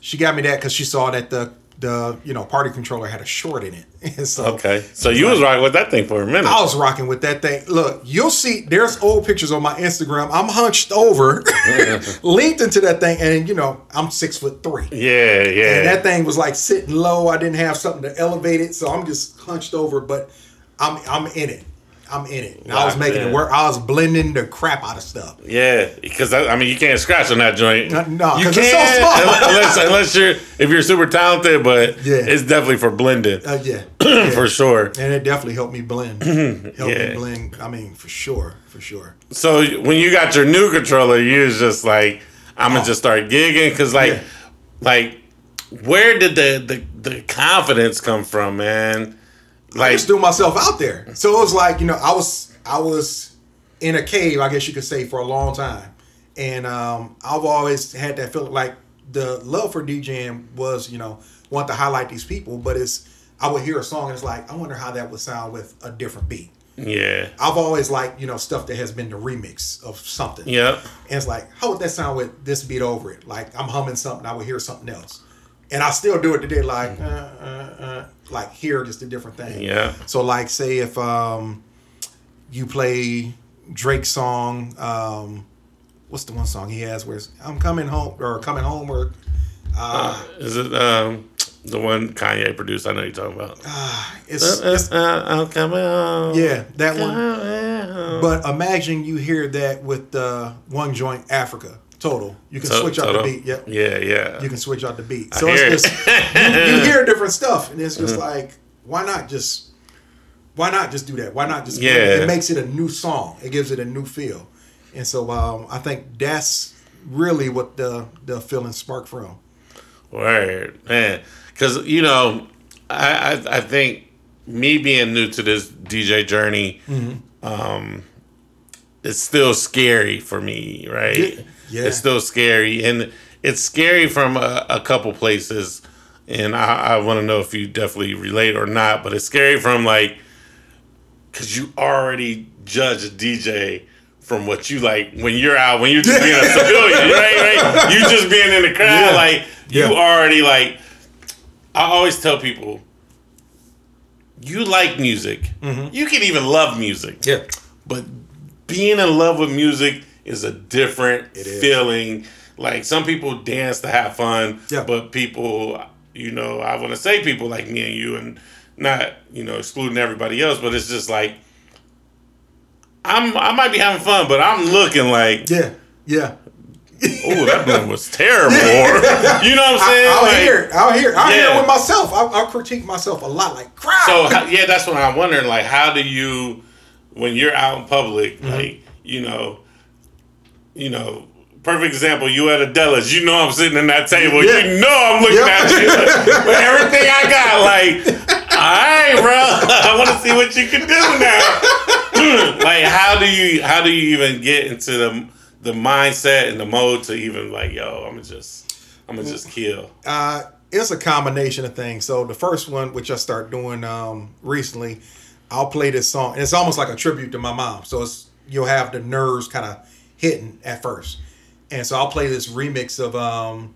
she got me that because she saw that the the you know party controller had a short in it. So Okay, so you was rocking with that thing for a minute. I was rocking with that thing. Look, you'll see. There's old pictures on my Instagram. I'm hunched over, linked into that thing, and you know I'm six foot three. yeah, yeah. And that thing was like sitting low. I didn't have something to elevate it, so I'm just hunched over. But I'm I'm in it. I'm in it. And I was making in. it work. I was blending the crap out of stuff. Yeah, because I mean, you can't scratch on that joint. No, no, you can't it's so small. unless unless you're if you're super talented, but Yeah. it's definitely for blending Uh, yeah, yeah. for sure. and it definitely helped me blend. helped Yeah. me blend. I mean, for sure, for sure. So when you got your new controller, you was just like, I'm gonna just start gigging because like, Oh. Yeah. like, where did the, the the confidence come from, man? I Like, just threw myself out there. So it was like, you know, I was I was in a cave, I guess you could say, for a long time. And um, I've always had that feeling like the love for DJing was, you know, want to highlight these people, but it's I would hear a song and it's like, I wonder how that would sound with a different beat. Yeah. I've always liked, you know, stuff that has been the remix of something. Yep. And it's like, how would that sound with this beat over it? Like I'm humming something, I would hear something else. And I still do it today, like, uh, uh, uh, like hear just a different thing. Yeah. So like, say if um, you play Drake's song, um, what's the one song he has where it's, I'm coming home or coming home or uh, Is it um the one Kanye produced? I know you're talking about. it's, Uh, it's uh, I'm coming home. yeah that one. Home. But imagine you hear that with the one joint Africa total. You can switch out the beat. Yep. Yeah, yeah. You can switch out the beat. I So hear it's it. just you, you hear different stuff, and it's just Mm-hmm. like, why not just why not just do that? Why not just Yeah. It makes it a new song. It gives it a new feel, and so um, I think that's really what the the feeling sparked from. Word, man. Because you know, I, I I think me being new to this DJ journey, um, it's still scary for me, right? Yeah. Yeah. It's still scary, and it's scary from a, a couple places. And I, I want to know if you definitely relate or not. But it's scary from like, because you already judge a DJ from what you like when you're out, when you're just being a civilian, right? Right? You just being in the crowd, Yeah. like you already like. I always tell people, you like music. Mm-hmm. You can even love music, Yeah. but being in love with music is a different is. feeling. Like some people dance to have fun, Yeah. but people, you know, I want to say people like me and you, and not you know excluding everybody else, but it's just like I'm I might be having fun, but I'm looking like, Yeah. Yeah. oh, that one was terrible. You know what I'm saying? I'll Like, hear. I'll hear. I'll hear Yeah. it with myself. I'll, I'll critique myself a lot. Like, crap. So yeah, that's what I'm wondering. Like, how do you, when you're out in public, Mm-hmm. like you know, you know, perfect example. You at a Della's, you know, I'm sitting in that table. Yeah. You know, I'm looking Yeah. at you with everything I got. Like, all right, bro, I want to see what you can do now. like, how do you, how do you even get into the the mindset and the mode to even like, yo, I'm gonna just, I'm gonna just kill. Uh, it's a combination of things. So the first one, which I start doing um, recently, I'll play this song, and it's almost like a tribute to my mom. So it's you'll have the nerves kind of hitting at first, and so I'll play this remix of um,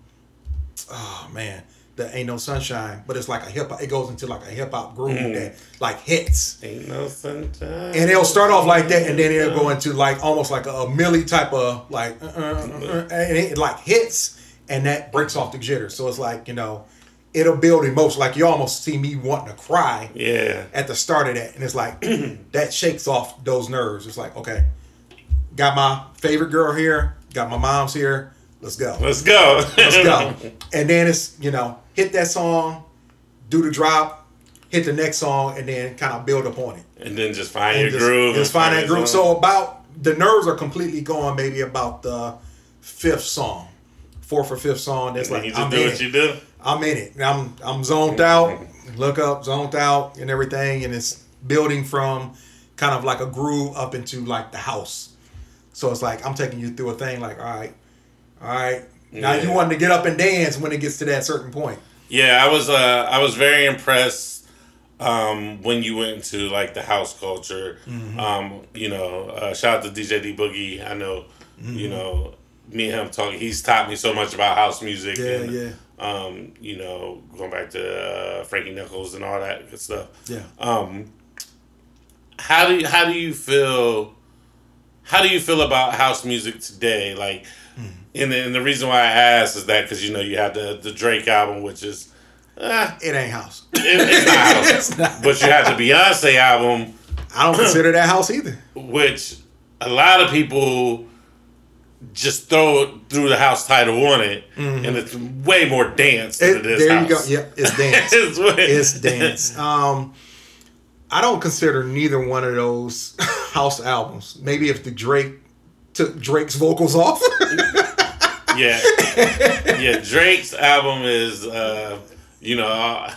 oh man, the Ain't No Sunshine, but it's like a hip hop. It goes into like a hip hop groove that like hits. Ain't no sunshine. And it'll start off like that, and then it'll go into like almost like a, a Millie type of like, uh, uh, uh, uh, and it like hits, and that breaks off the jitter. So it's like you know, it'll build emotion. Like you almost see me wanting to cry yeah. at the start of that, and it's like that shakes off those nerves. It's like okay, got my favorite girl here, got my mom's here. Let's go. Let's go. Let's go. And then it's, you know, hit that song, do the drop, hit the next song, and then kind of build upon it. and then just find And your just, groove. Just and find that groove. zone. So about the nerves are completely gone maybe about the fifth song. Fourth or fifth song. That's like you just I'm do in what it. you do. I'm in it. I'm I'm zoned out. Look up, zoned out, and everything, and it's building from kind of like a groove up into like the house. So it's like I'm taking you through a thing. Like, all right, all right. Now you Yeah. want to get up and dance when it gets to that certain point. Yeah, I was. Uh, I was very impressed um, when you went into like the house culture. Mm-hmm. Um, you know, uh, shout out to DJ D Boogie. I know. Mm-hmm. You know, me and him talking. He's taught me so much about house music. Yeah, and, yeah. Um, you know, going back to uh, Frankie Knuckles and all that good stuff. Yeah. Um, how do you, how do you feel? How do you feel about house music today? Like, Hmm. and the, and the reason why I ask is that because you know you have the the Drake album, which is, eh, It ain't house. it, it's not house, It's not. but you have the Beyonce album, I don't consider that house either. which a lot of people just throw through the house title on it, and it's way more dance than Mm-hmm. It, it is there house. you go. Yep, it's dance. it's, it's dance. Um, I don't consider neither one of those house albums. Maybe if the Drake took Drake's vocals off. Yeah, yeah. Drake's album is, uh, you know, I,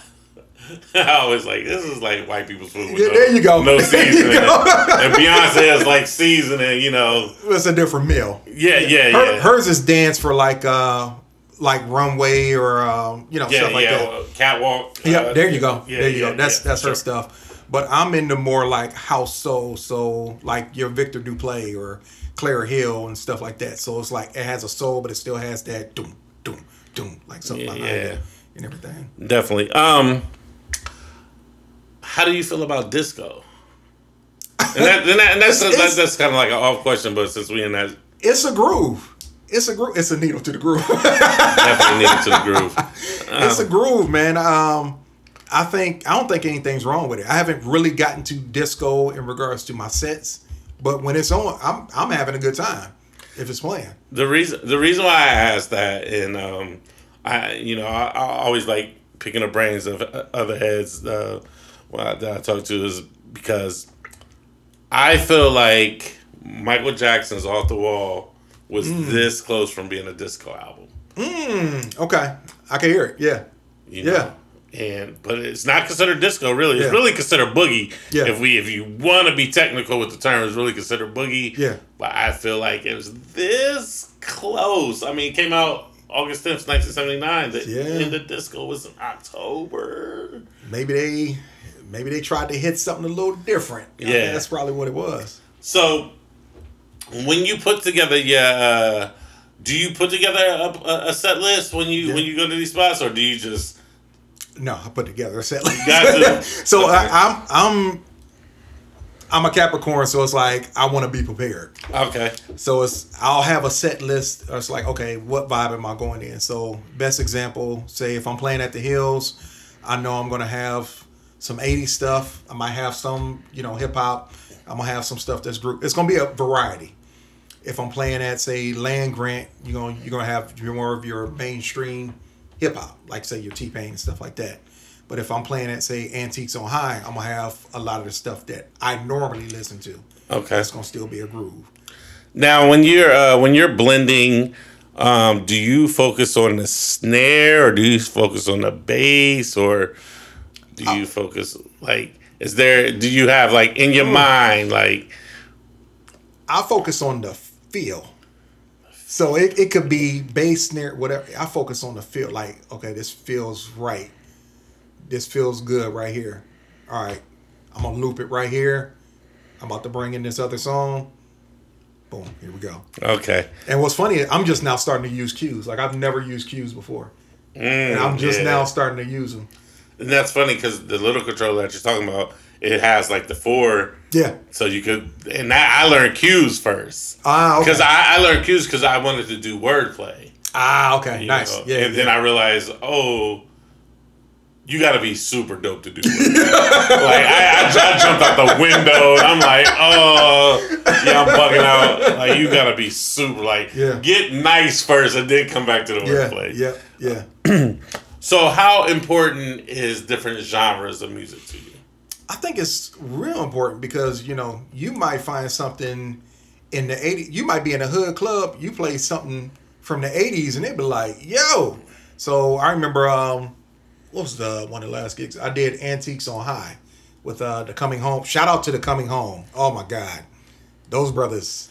I always like this is like white people's food. With Yeah, no, there you go. No seasoning, and Beyonce is like seasoning. You know, it's a different meal. yeah, yeah, Her, yeah. Hers is dance for like uh like runway or um, you know yeah, stuff like yeah, that. catwalk. Yep, uh, there you go. yeah, there you yeah, go. That's yeah, that's her stuff. But I'm into more like house soul, so like your Victor Duplaix or Claire Hill and stuff like that. So it's like it has a soul, but it still has that doom, doom, doom, like something behind Yeah. it and everything. Definitely. Um, how do you feel about disco? And, that, and, that, and that's that's, that's kind of like an off question, but since we in that It's a groove. It's a groove. It's a needle to the groove. definitely need it to the groove. it's a groove, man. Um, I think I don't think anything's wrong with it. I haven't really gotten to disco in regards to my sets, but when it's on, I'm I'm having a good time if it's playing. The reason the reason why I asked that, and um, I you know I, I always like picking the brains of other heads uh, that I talk to is because I feel like Michael Jackson's "Off the Wall" was Mm. this close from being a disco album. Okay, I can hear it. Yeah, You Yeah. know? And but it's not considered disco really. It's Yeah. really considered boogie. Yeah. If we if you want to be technical with the term, it's really considered boogie. Yeah. But I feel like it was this close. I mean, it came out August 10th, 1979. The Yeah. end of disco was in October. maybe they maybe they tried to hit something a little different. I Yeah. that's probably what it was. So when you put together your uh, do you put together a, a set list when you Yeah. when you go to these spots or do you just No, I put together a set list. got to so Okay. I, I'm I'm I'm a Capricorn, so it's like I want to be prepared. okay So it's I'll have a set list. It's like okay, what vibe am I going in? So best example, say if I'm playing at the Hills, I know I'm gonna have some '80s stuff. I might have some you know hip hop. I'm gonna have some stuff that's group. It's gonna be a variety. If I'm playing at say Land Grant, you're gonna you're gonna have more of your mainstream hip hop, like say your T Pain and stuff like that. But if I'm playing at say Antiques on High, I'm gonna have a lot of the stuff that I normally listen to. okay It's gonna still be a groove. Now, when you're uh, when you're blending, um, do you focus on the snare or do you focus on the bass or do you focus like is there do you have like in your mind like I focus on the feel. So it, it could be bass, snare, whatever. I focus on the feel. Like, okay, this feels right. This feels good right here. All right, I'm gonna loop it right here. I'm about to bring in this other song. Boom, here we go. okay And what's funny, I'm just now starting to use cues. Like I've never used cues before, and I'm just Mm, yeah. now starting to use them. and that's funny because the little controller that you're talking about it has like the four Yeah. so you could and I, I learned cues first Ah, okay. because I, I learned cues because I wanted to do wordplay ah, okay. you Nice. know? Yeah. and then. I realized, oh, you got to be super dope to do that. like I, I, I jumped out the window, and I'm like, oh, yeah, I'm bugging out. Like you got to be super, like, Yeah. get nice first, and then come back to the yeah. wordplay. Yeah. Yeah. So, how important is different genres of music to you? I think it's real important because you know you might find something in the 80s. You might be in a hood club. You play something from the 80s, and they'd be like, "Yo!" So I remember, um, what was the one of the last gigs I did? Antiques on High with uh, the Coming Home. Shout out to the Coming Home. Oh my God, those brothers.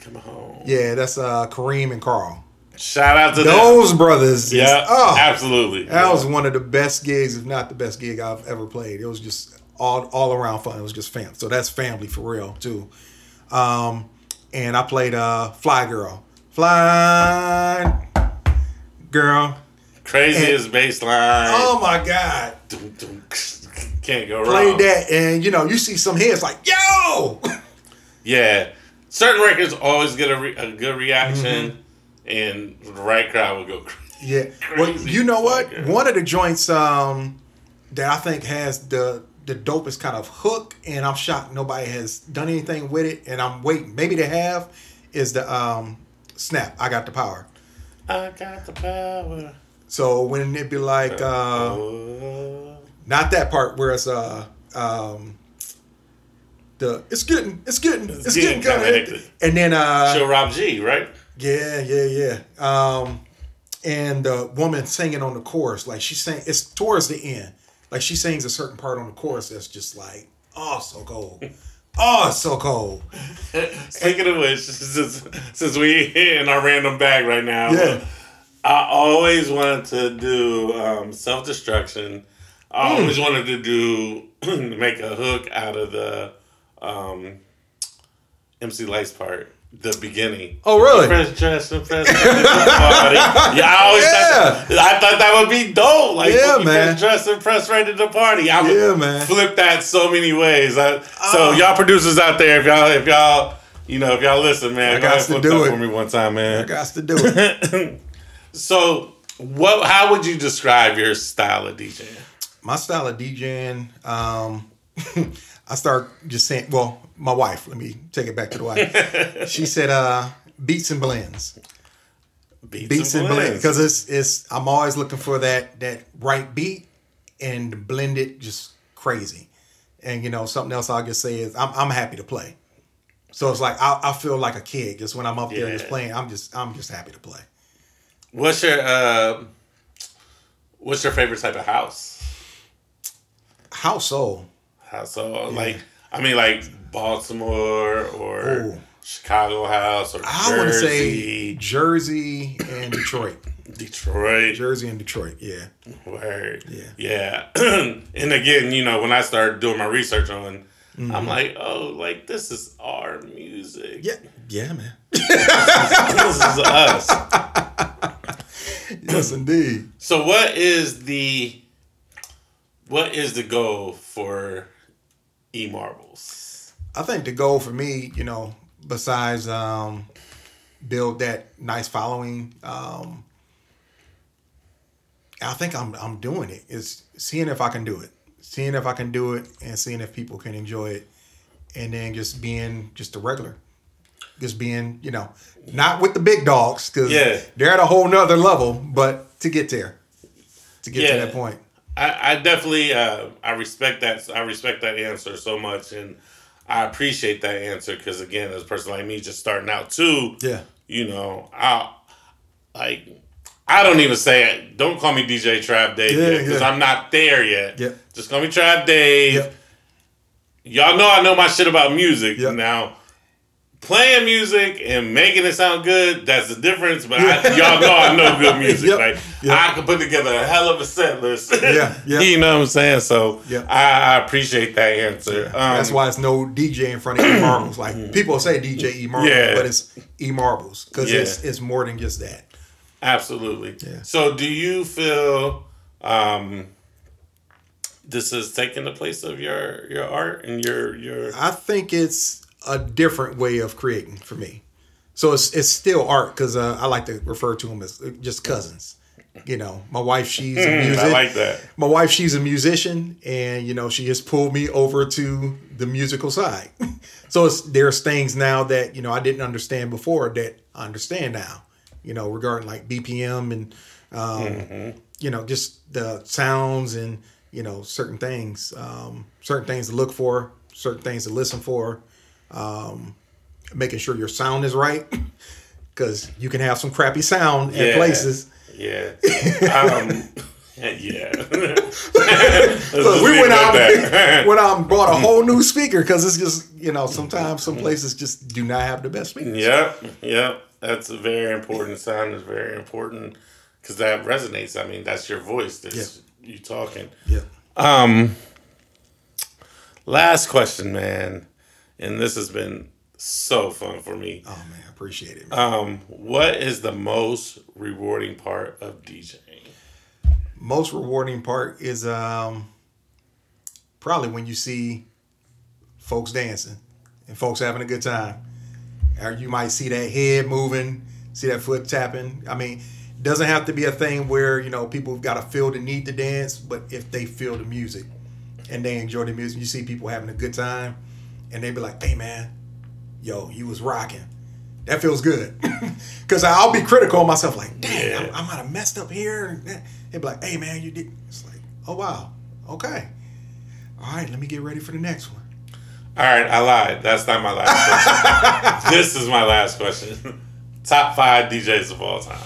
Come home. Yeah, that's uh, Kareem and Carl. Shout out to them. Those brothers. is- Yeah, oh, absolutely. that was one of the best gigs, if not the best gig I've ever played. It was just all all around fun. It was just fam. So that's family for real too. Um, and I played uh, Fly Girl, Fly Girl. craziest bass line. Oh my God! Can't go wrong. Played that, and you know you see some heads like yo. Yeah, certain records always get a, re- a good reaction, Mm-hmm. and the right crowd will go crazy. Yeah. Well, you know what? One of the joints um, that I think has the the dopest kind of hook, and I'm shocked nobody has done anything with it, and I'm waiting. Maybe they have. Is the um, snap? I got the power. I got the power. So when it be like uh, Oh. not that part where it's uh um the it's getting it's getting it's, getting getting, kind kinda hectic. and then uh Show Rob G, right? Yeah, yeah, yeah. Um, and the woman singing on the chorus, like she's saying it's towards the end. Like she sings a certain part on the chorus that's just like, oh, so cold. Oh, so cold. Speaking of which, since, since we in our random bag right now, Yeah. I always wanted to do um, self destruction. I always wanted to do make a hook out of the um, MC Lyte part, the beginning. Oh, really? Fresh dress and fresh party. Yeah, I always Yeah. thought, I thought that would be dope. Like, Yeah, man. Fresh dress and fresh ready to party. I would Yeah, man. flip that so many ways. I, so Oh. y'all producers out there, if y'all, if y'all, you know, if y'all listen, man, I go ahead gots to do it. for me one time, man. I got to do it. So, what? How would you describe your style of DJing? my style of DJing, um, I start just saying, well, my wife, let me take it back to the wife. she said, uh, beats and blends. Beats, Beats and and blends. Because it's, it's, I'm always looking for that, that right beat and blend it just crazy. And, you know, something else I'll just say is I'm, I'm happy to play. So it's like, I, I feel like a kid just when I'm up there just playing, I'm just, I'm just happy to play. What's your uh, What's your favorite type of house? House soul. House, so like, I mean, like Baltimore or Ooh. Chicago house or I want to say Jersey and Detroit. Detroit. Jersey and Detroit, yeah. Word. Yeah. Yeah. and again, you know, when I started doing my research on, Mm-hmm. I'm like, oh, like this is our music. Yeah, yeah, man. this is us. yes, indeed. So what is the what is the goal for E Marblez? I think the goal for me, you know, besides um, build that nice following, um, I think I'm I'm doing it. it. Is seeing if I can do it, seeing if I can do it, and seeing if people can enjoy it, and then just being just a regular, just being you know, not with the big dogs because Yeah. they're at a whole nother level, but to get there, to get Yeah. to that point. I, I definitely uh, I respect that I respect that answer so much and I appreciate that answer because again as a person like me just starting out too Yeah. you know I like I don't even say it don't call me DJ Trav Dave Yeah, because yeah. I'm not there yet yeah. just call me Trav Dave Yep. y'all know I know my shit about music now playing music and making it sound good that's the difference but I, y'all know I know good music Yep. like Yep. I can put together a hell of a set list Yeah, yeah. you know what I'm saying so. I, I appreciate that answer um, That's why it's no DJ in front of E Marblez. Like people say DJ E Marblez, Yeah. but it's E Marblez because Yeah. it's it's more than just that. absolutely Yeah. so do you feel um this is taking the place of your your art and your your I think it's a different way of creating for me. So it's it's still art because uh, I like to refer to them as just cousins. You know, my wife she's a music. I like that my wife she's a musician and you know she has pulled me over to the musical side so it's there's things now that you know i didn't understand before that i understand now you know regarding like bpm and um, you know just the sounds and you know certain things um, certain things to look for certain things to listen for um, making sure your sound is right because you can have some crappy sound Yeah. at places yeah um yeah Look, we went out, that. went out and bought a whole new speaker because it's just you know sometimes some places just do not have the best speakers. Yep, yep. That's a very important sound. is very important because that resonates. I mean, that's your voice. That's you talking. Yeah. Um. Last question, man, and this has been so fun for me. Oh man, I appreciate it. man. Um, what is the most rewarding part of DJing? Most rewarding part is um probably when you see folks dancing and folks having a good time. Or you might see that head moving, see that foot tapping. I mean, it doesn't have to be a thing where, you know, people have got to feel the need to dance, but if they feel the music and they enjoy the music, you see people having a good time and they'd be like, hey man, yo, you was rocking. That feels good. Cause I'll be critical of myself, like, dang, Yeah. I, I might have messed up here. They'd be like, hey man, you did. It's like, oh wow, okay. All right, let me get ready for the next one. All right, I lied. That's not my last question. this is my last question. Top five DJs of all time.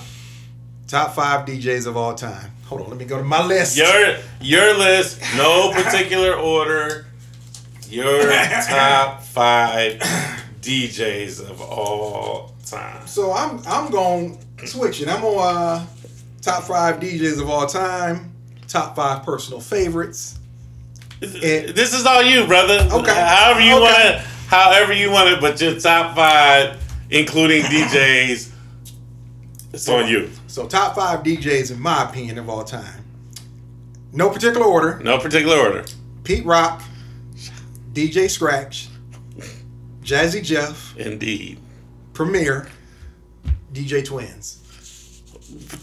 Top five DJs of all time. Hold on, let me go to my list. Your your list, no particular order. Your top five DJs of all time. So I'm I'm going to switch it. I'm on uh, top five DJs of all time. top five personal favorites. It- this is all you, brother. Okay. However you Okay. want it, however you want it, but your top five, including DJs, it's on you. So top five DJs in my opinion of all time. No particular order. No particular order. Pete Rock, DJ Scratch, Jazzy Jeff, Indeed. Premier, DJ Twins,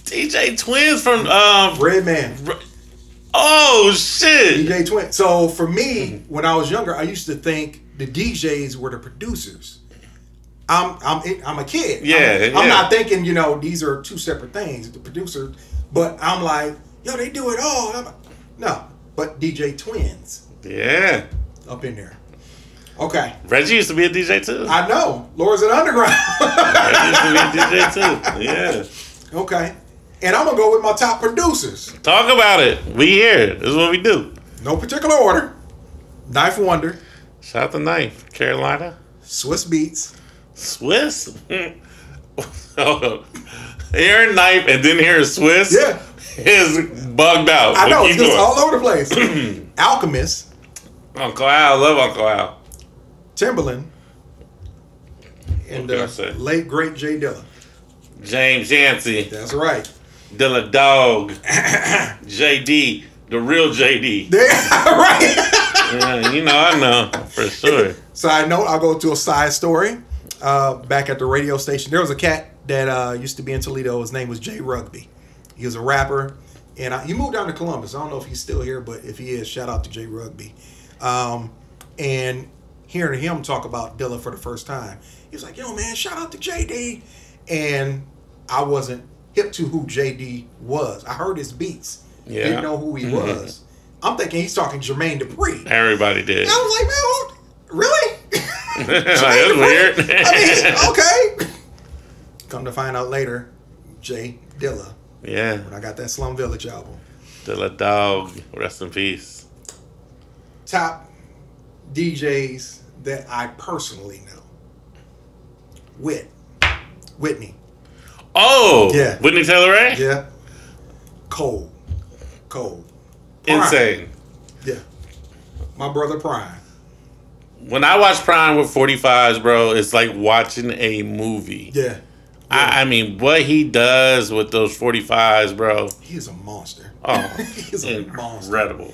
DJ Twins from um. Redman. Oh shit! DJ Twin. So for me, when I was younger, I used to think the DJs were the producers. I'm I'm I'm a kid. Yeah, I'm, I'm yeah. not thinking you know these are two separate things. The producer, but I'm like, yo, they do it all. Like, no, but DJ Twins Yeah. Up in there. Okay, Reggie used to be a DJ too. I know. Laura's an underground. Reggie used to be a DJ too. Yeah. okay, and I'm gonna go with my top producers. Talk about it. We here. This is what we do. No particular order. 9th Wonder, Shout out to 9th, Carolina, Swizz Beatz, Swizz. hearing 9th and then hearing Swizz Yeah. is bugged out. I know it's just all over the place. Alchemist, Uncle Al, love Uncle Al. Timbaland, and can I uh, say? late great J Dilla. James Yancey, That's right. Dilla Dog, JD, the real JD. There, right. Yeah, you know, I know for sure. Side note: I'll go to a side story. Uh, back at the radio station, there was a cat that uh, used to be in Toledo. His name was Jay Rugby. He was a rapper, and I, he moved down to Columbus. I don't know if he's still here, but if he is, shout out to Jay Rugby. Um, and hearing him talk about Dilla for the first time, he was like, "Yo, man, shout out to JD." And I wasn't hip to who JD was. I heard his beats, Yeah. didn't know who he was. I'm thinking he's talking Jermaine Dupri. Everybody did. I was like, man, really? that's weird. I mean, okay. Come to find out later, J Dilla. yeah, When I got that Slum Village album. Dilla Dog, rest in peace. Top DJs that I personally know. Whit. Whitney. Oh, Yeah. Whitney Taylor Ray, Yeah. Cole. Cole. Prime. insane. Yeah. My brother Prime. When I watch Prime with 45s, bro, it's like watching a movie. Yeah. I, I mean, what he does with those 45s, bro. He is a monster. Oh, He's a monster. incredible.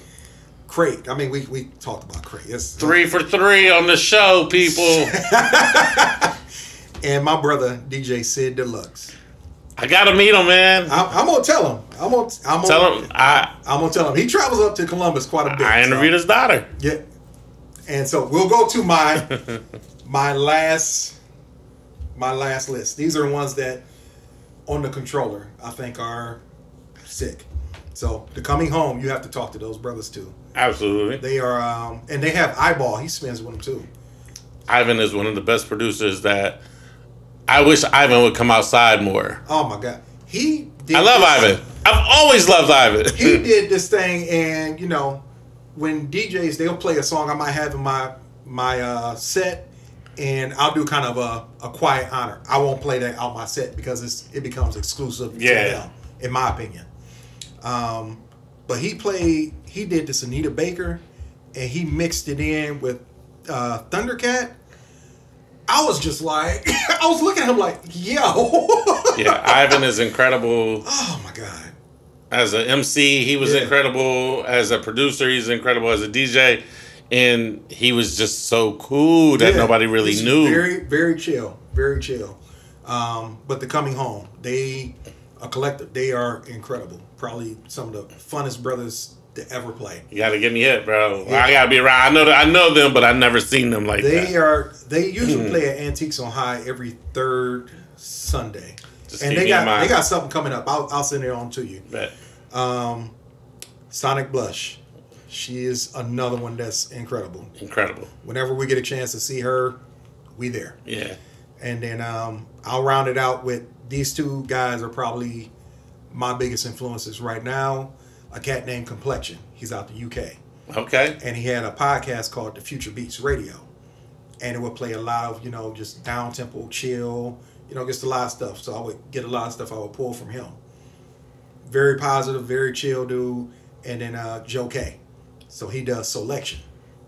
Crate. I mean, we, we talked about Crate. It's, Three for three on the show, people. and my brother DJ Sid Deluxe. I gotta meet him, man. I'm, I'm gonna tell him. I'm gonna. I'm gonna Tell him I I'm gonna tell him. He travels up to Columbus quite a bit. I interviewed so, his daughter. Yeah. And so we'll go to my my last my last list. These are the ones that on the controller I think are sick. So the coming home, you have to talk to those brothers too. Absolutely. They are, um, and they have eyeball. He spins with them too. Ivan is one of the best producers that I wish Ivan would come outside more. Oh my god, he. Did I love Ivan. I've always loved Ivan. he did this thing, and you know, when DJs they'll play a song I might have in my my uh, set, and I'll do kind of a, a quiet honor. I won't play that out my set because it's it becomes exclusive Yeah. to them, in my opinion. Um, but he played, he did this Anita Baker, and he mixed it in with uh, Thundercat. I was just like, I was looking at him like, yo, yeah, Ivan is incredible oh my god, as an MC. He was Yeah. incredible as a producer. He's incredible as a DJ, and he was just so cool that Yeah, nobody really he's knew. Very, very chill, very chill. Um, but the coming home, they a collective. They are incredible. Probably some of the funnest brothers to ever play. you gotta get me hit, bro. Yeah. I gotta be around. I know that I know them, but I've never seen them like They that. are. They usually play at Antiques on High every third Sunday, Just and they got they got something coming up. I'll, I'll send it on to you. Bet. Um, Sonic Blush. She is another one that's incredible. Incredible. Whenever we get a chance to see her, we there. Yeah. And then um, I'll round it out with these two guys are probably my biggest influences right now. A cat named Complexion. He's out the UK. Okay. And he had a podcast called The Future Beats Radio. And it would play a lot of, you know, just down tempo, chill, you know, just a lot of stuff. So I would get a lot of stuff I would pull from him. Very positive, very chill dude. and then uh, Joe K. So he does selection.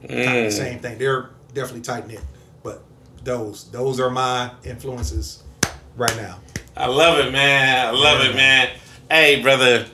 Kind of Mm. the same thing. They're definitely tight knit, but those those are my influences right now. I love it, man. I love it, man. Hey, brother,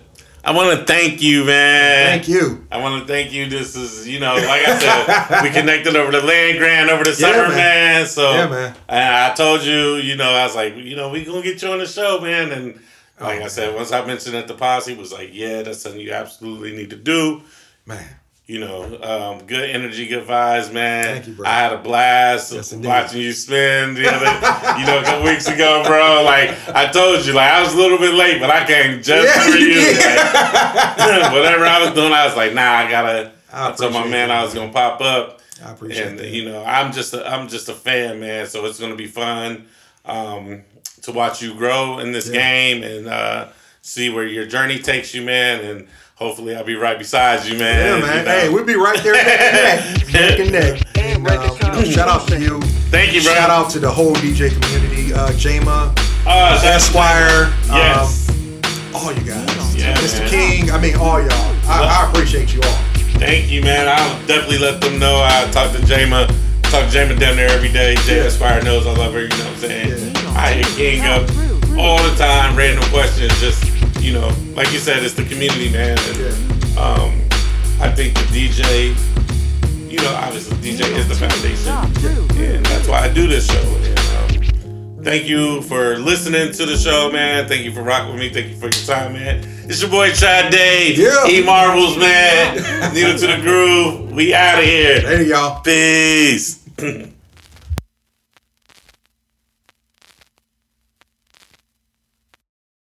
I want to thank you, man. Thank you. I want to thank you. This is, you know, like I said, we connected over the land grant over the Yeah, summer, man. man. So Yeah, man. And I told you, you know, I was like, you know, we gonna get you on the show, man. And like Oh, I said, once I mentioned it to Posse, he was like, yeah, that's something you absolutely need to do. Man, You know, um, good energy, good vibes, man. Thank you, bro. I had a blast Yes, watching you spin the other, you know, a couple weeks ago, bro. Like I told you, like I was a little bit late, but I came just Yeah, for you. yeah. Like, whatever I was doing, I was like, nah, I gotta. I I, told my man that, I was gonna pop up, I appreciate and that. you know, I'm just a, I'm just a fan, man. So it's gonna be fun um, to watch you grow in this Yeah. game and uh, see where your journey takes you, man. And hopefully, I'll be right beside you, man. Yeah, man. you know. Hey, we'll be right there neck and neck. Neck and neck. And, uh, you know, shout out to you. Thank you, bro. Shout out to the whole DJ community. Uh, Jama, Uh, Esquire, Yes. um, all you guys. Yeah, Mr. man. King. I mean, all y'all. I, I appreciate you all. Thank you, man. I'll definitely let them know. I talk to Jama, talk to Jama down there every day. Jay Yeah. Aspire knows I love her. You know what I'm saying? Yeah. I hit King up all the time, random questions. Just you know, like you said, it's the community, man. And, um, I think the DJ, you know, obviously DJ is the foundation, and that's why I do this show. And, um, thank you for listening to the show, man. Thank you for rocking with me. Thank you for your time, man. It's your boy Trav Dave. Yeah. E Marblez, man. Needle to the groove. We out of here. Hey, y'all. Peace.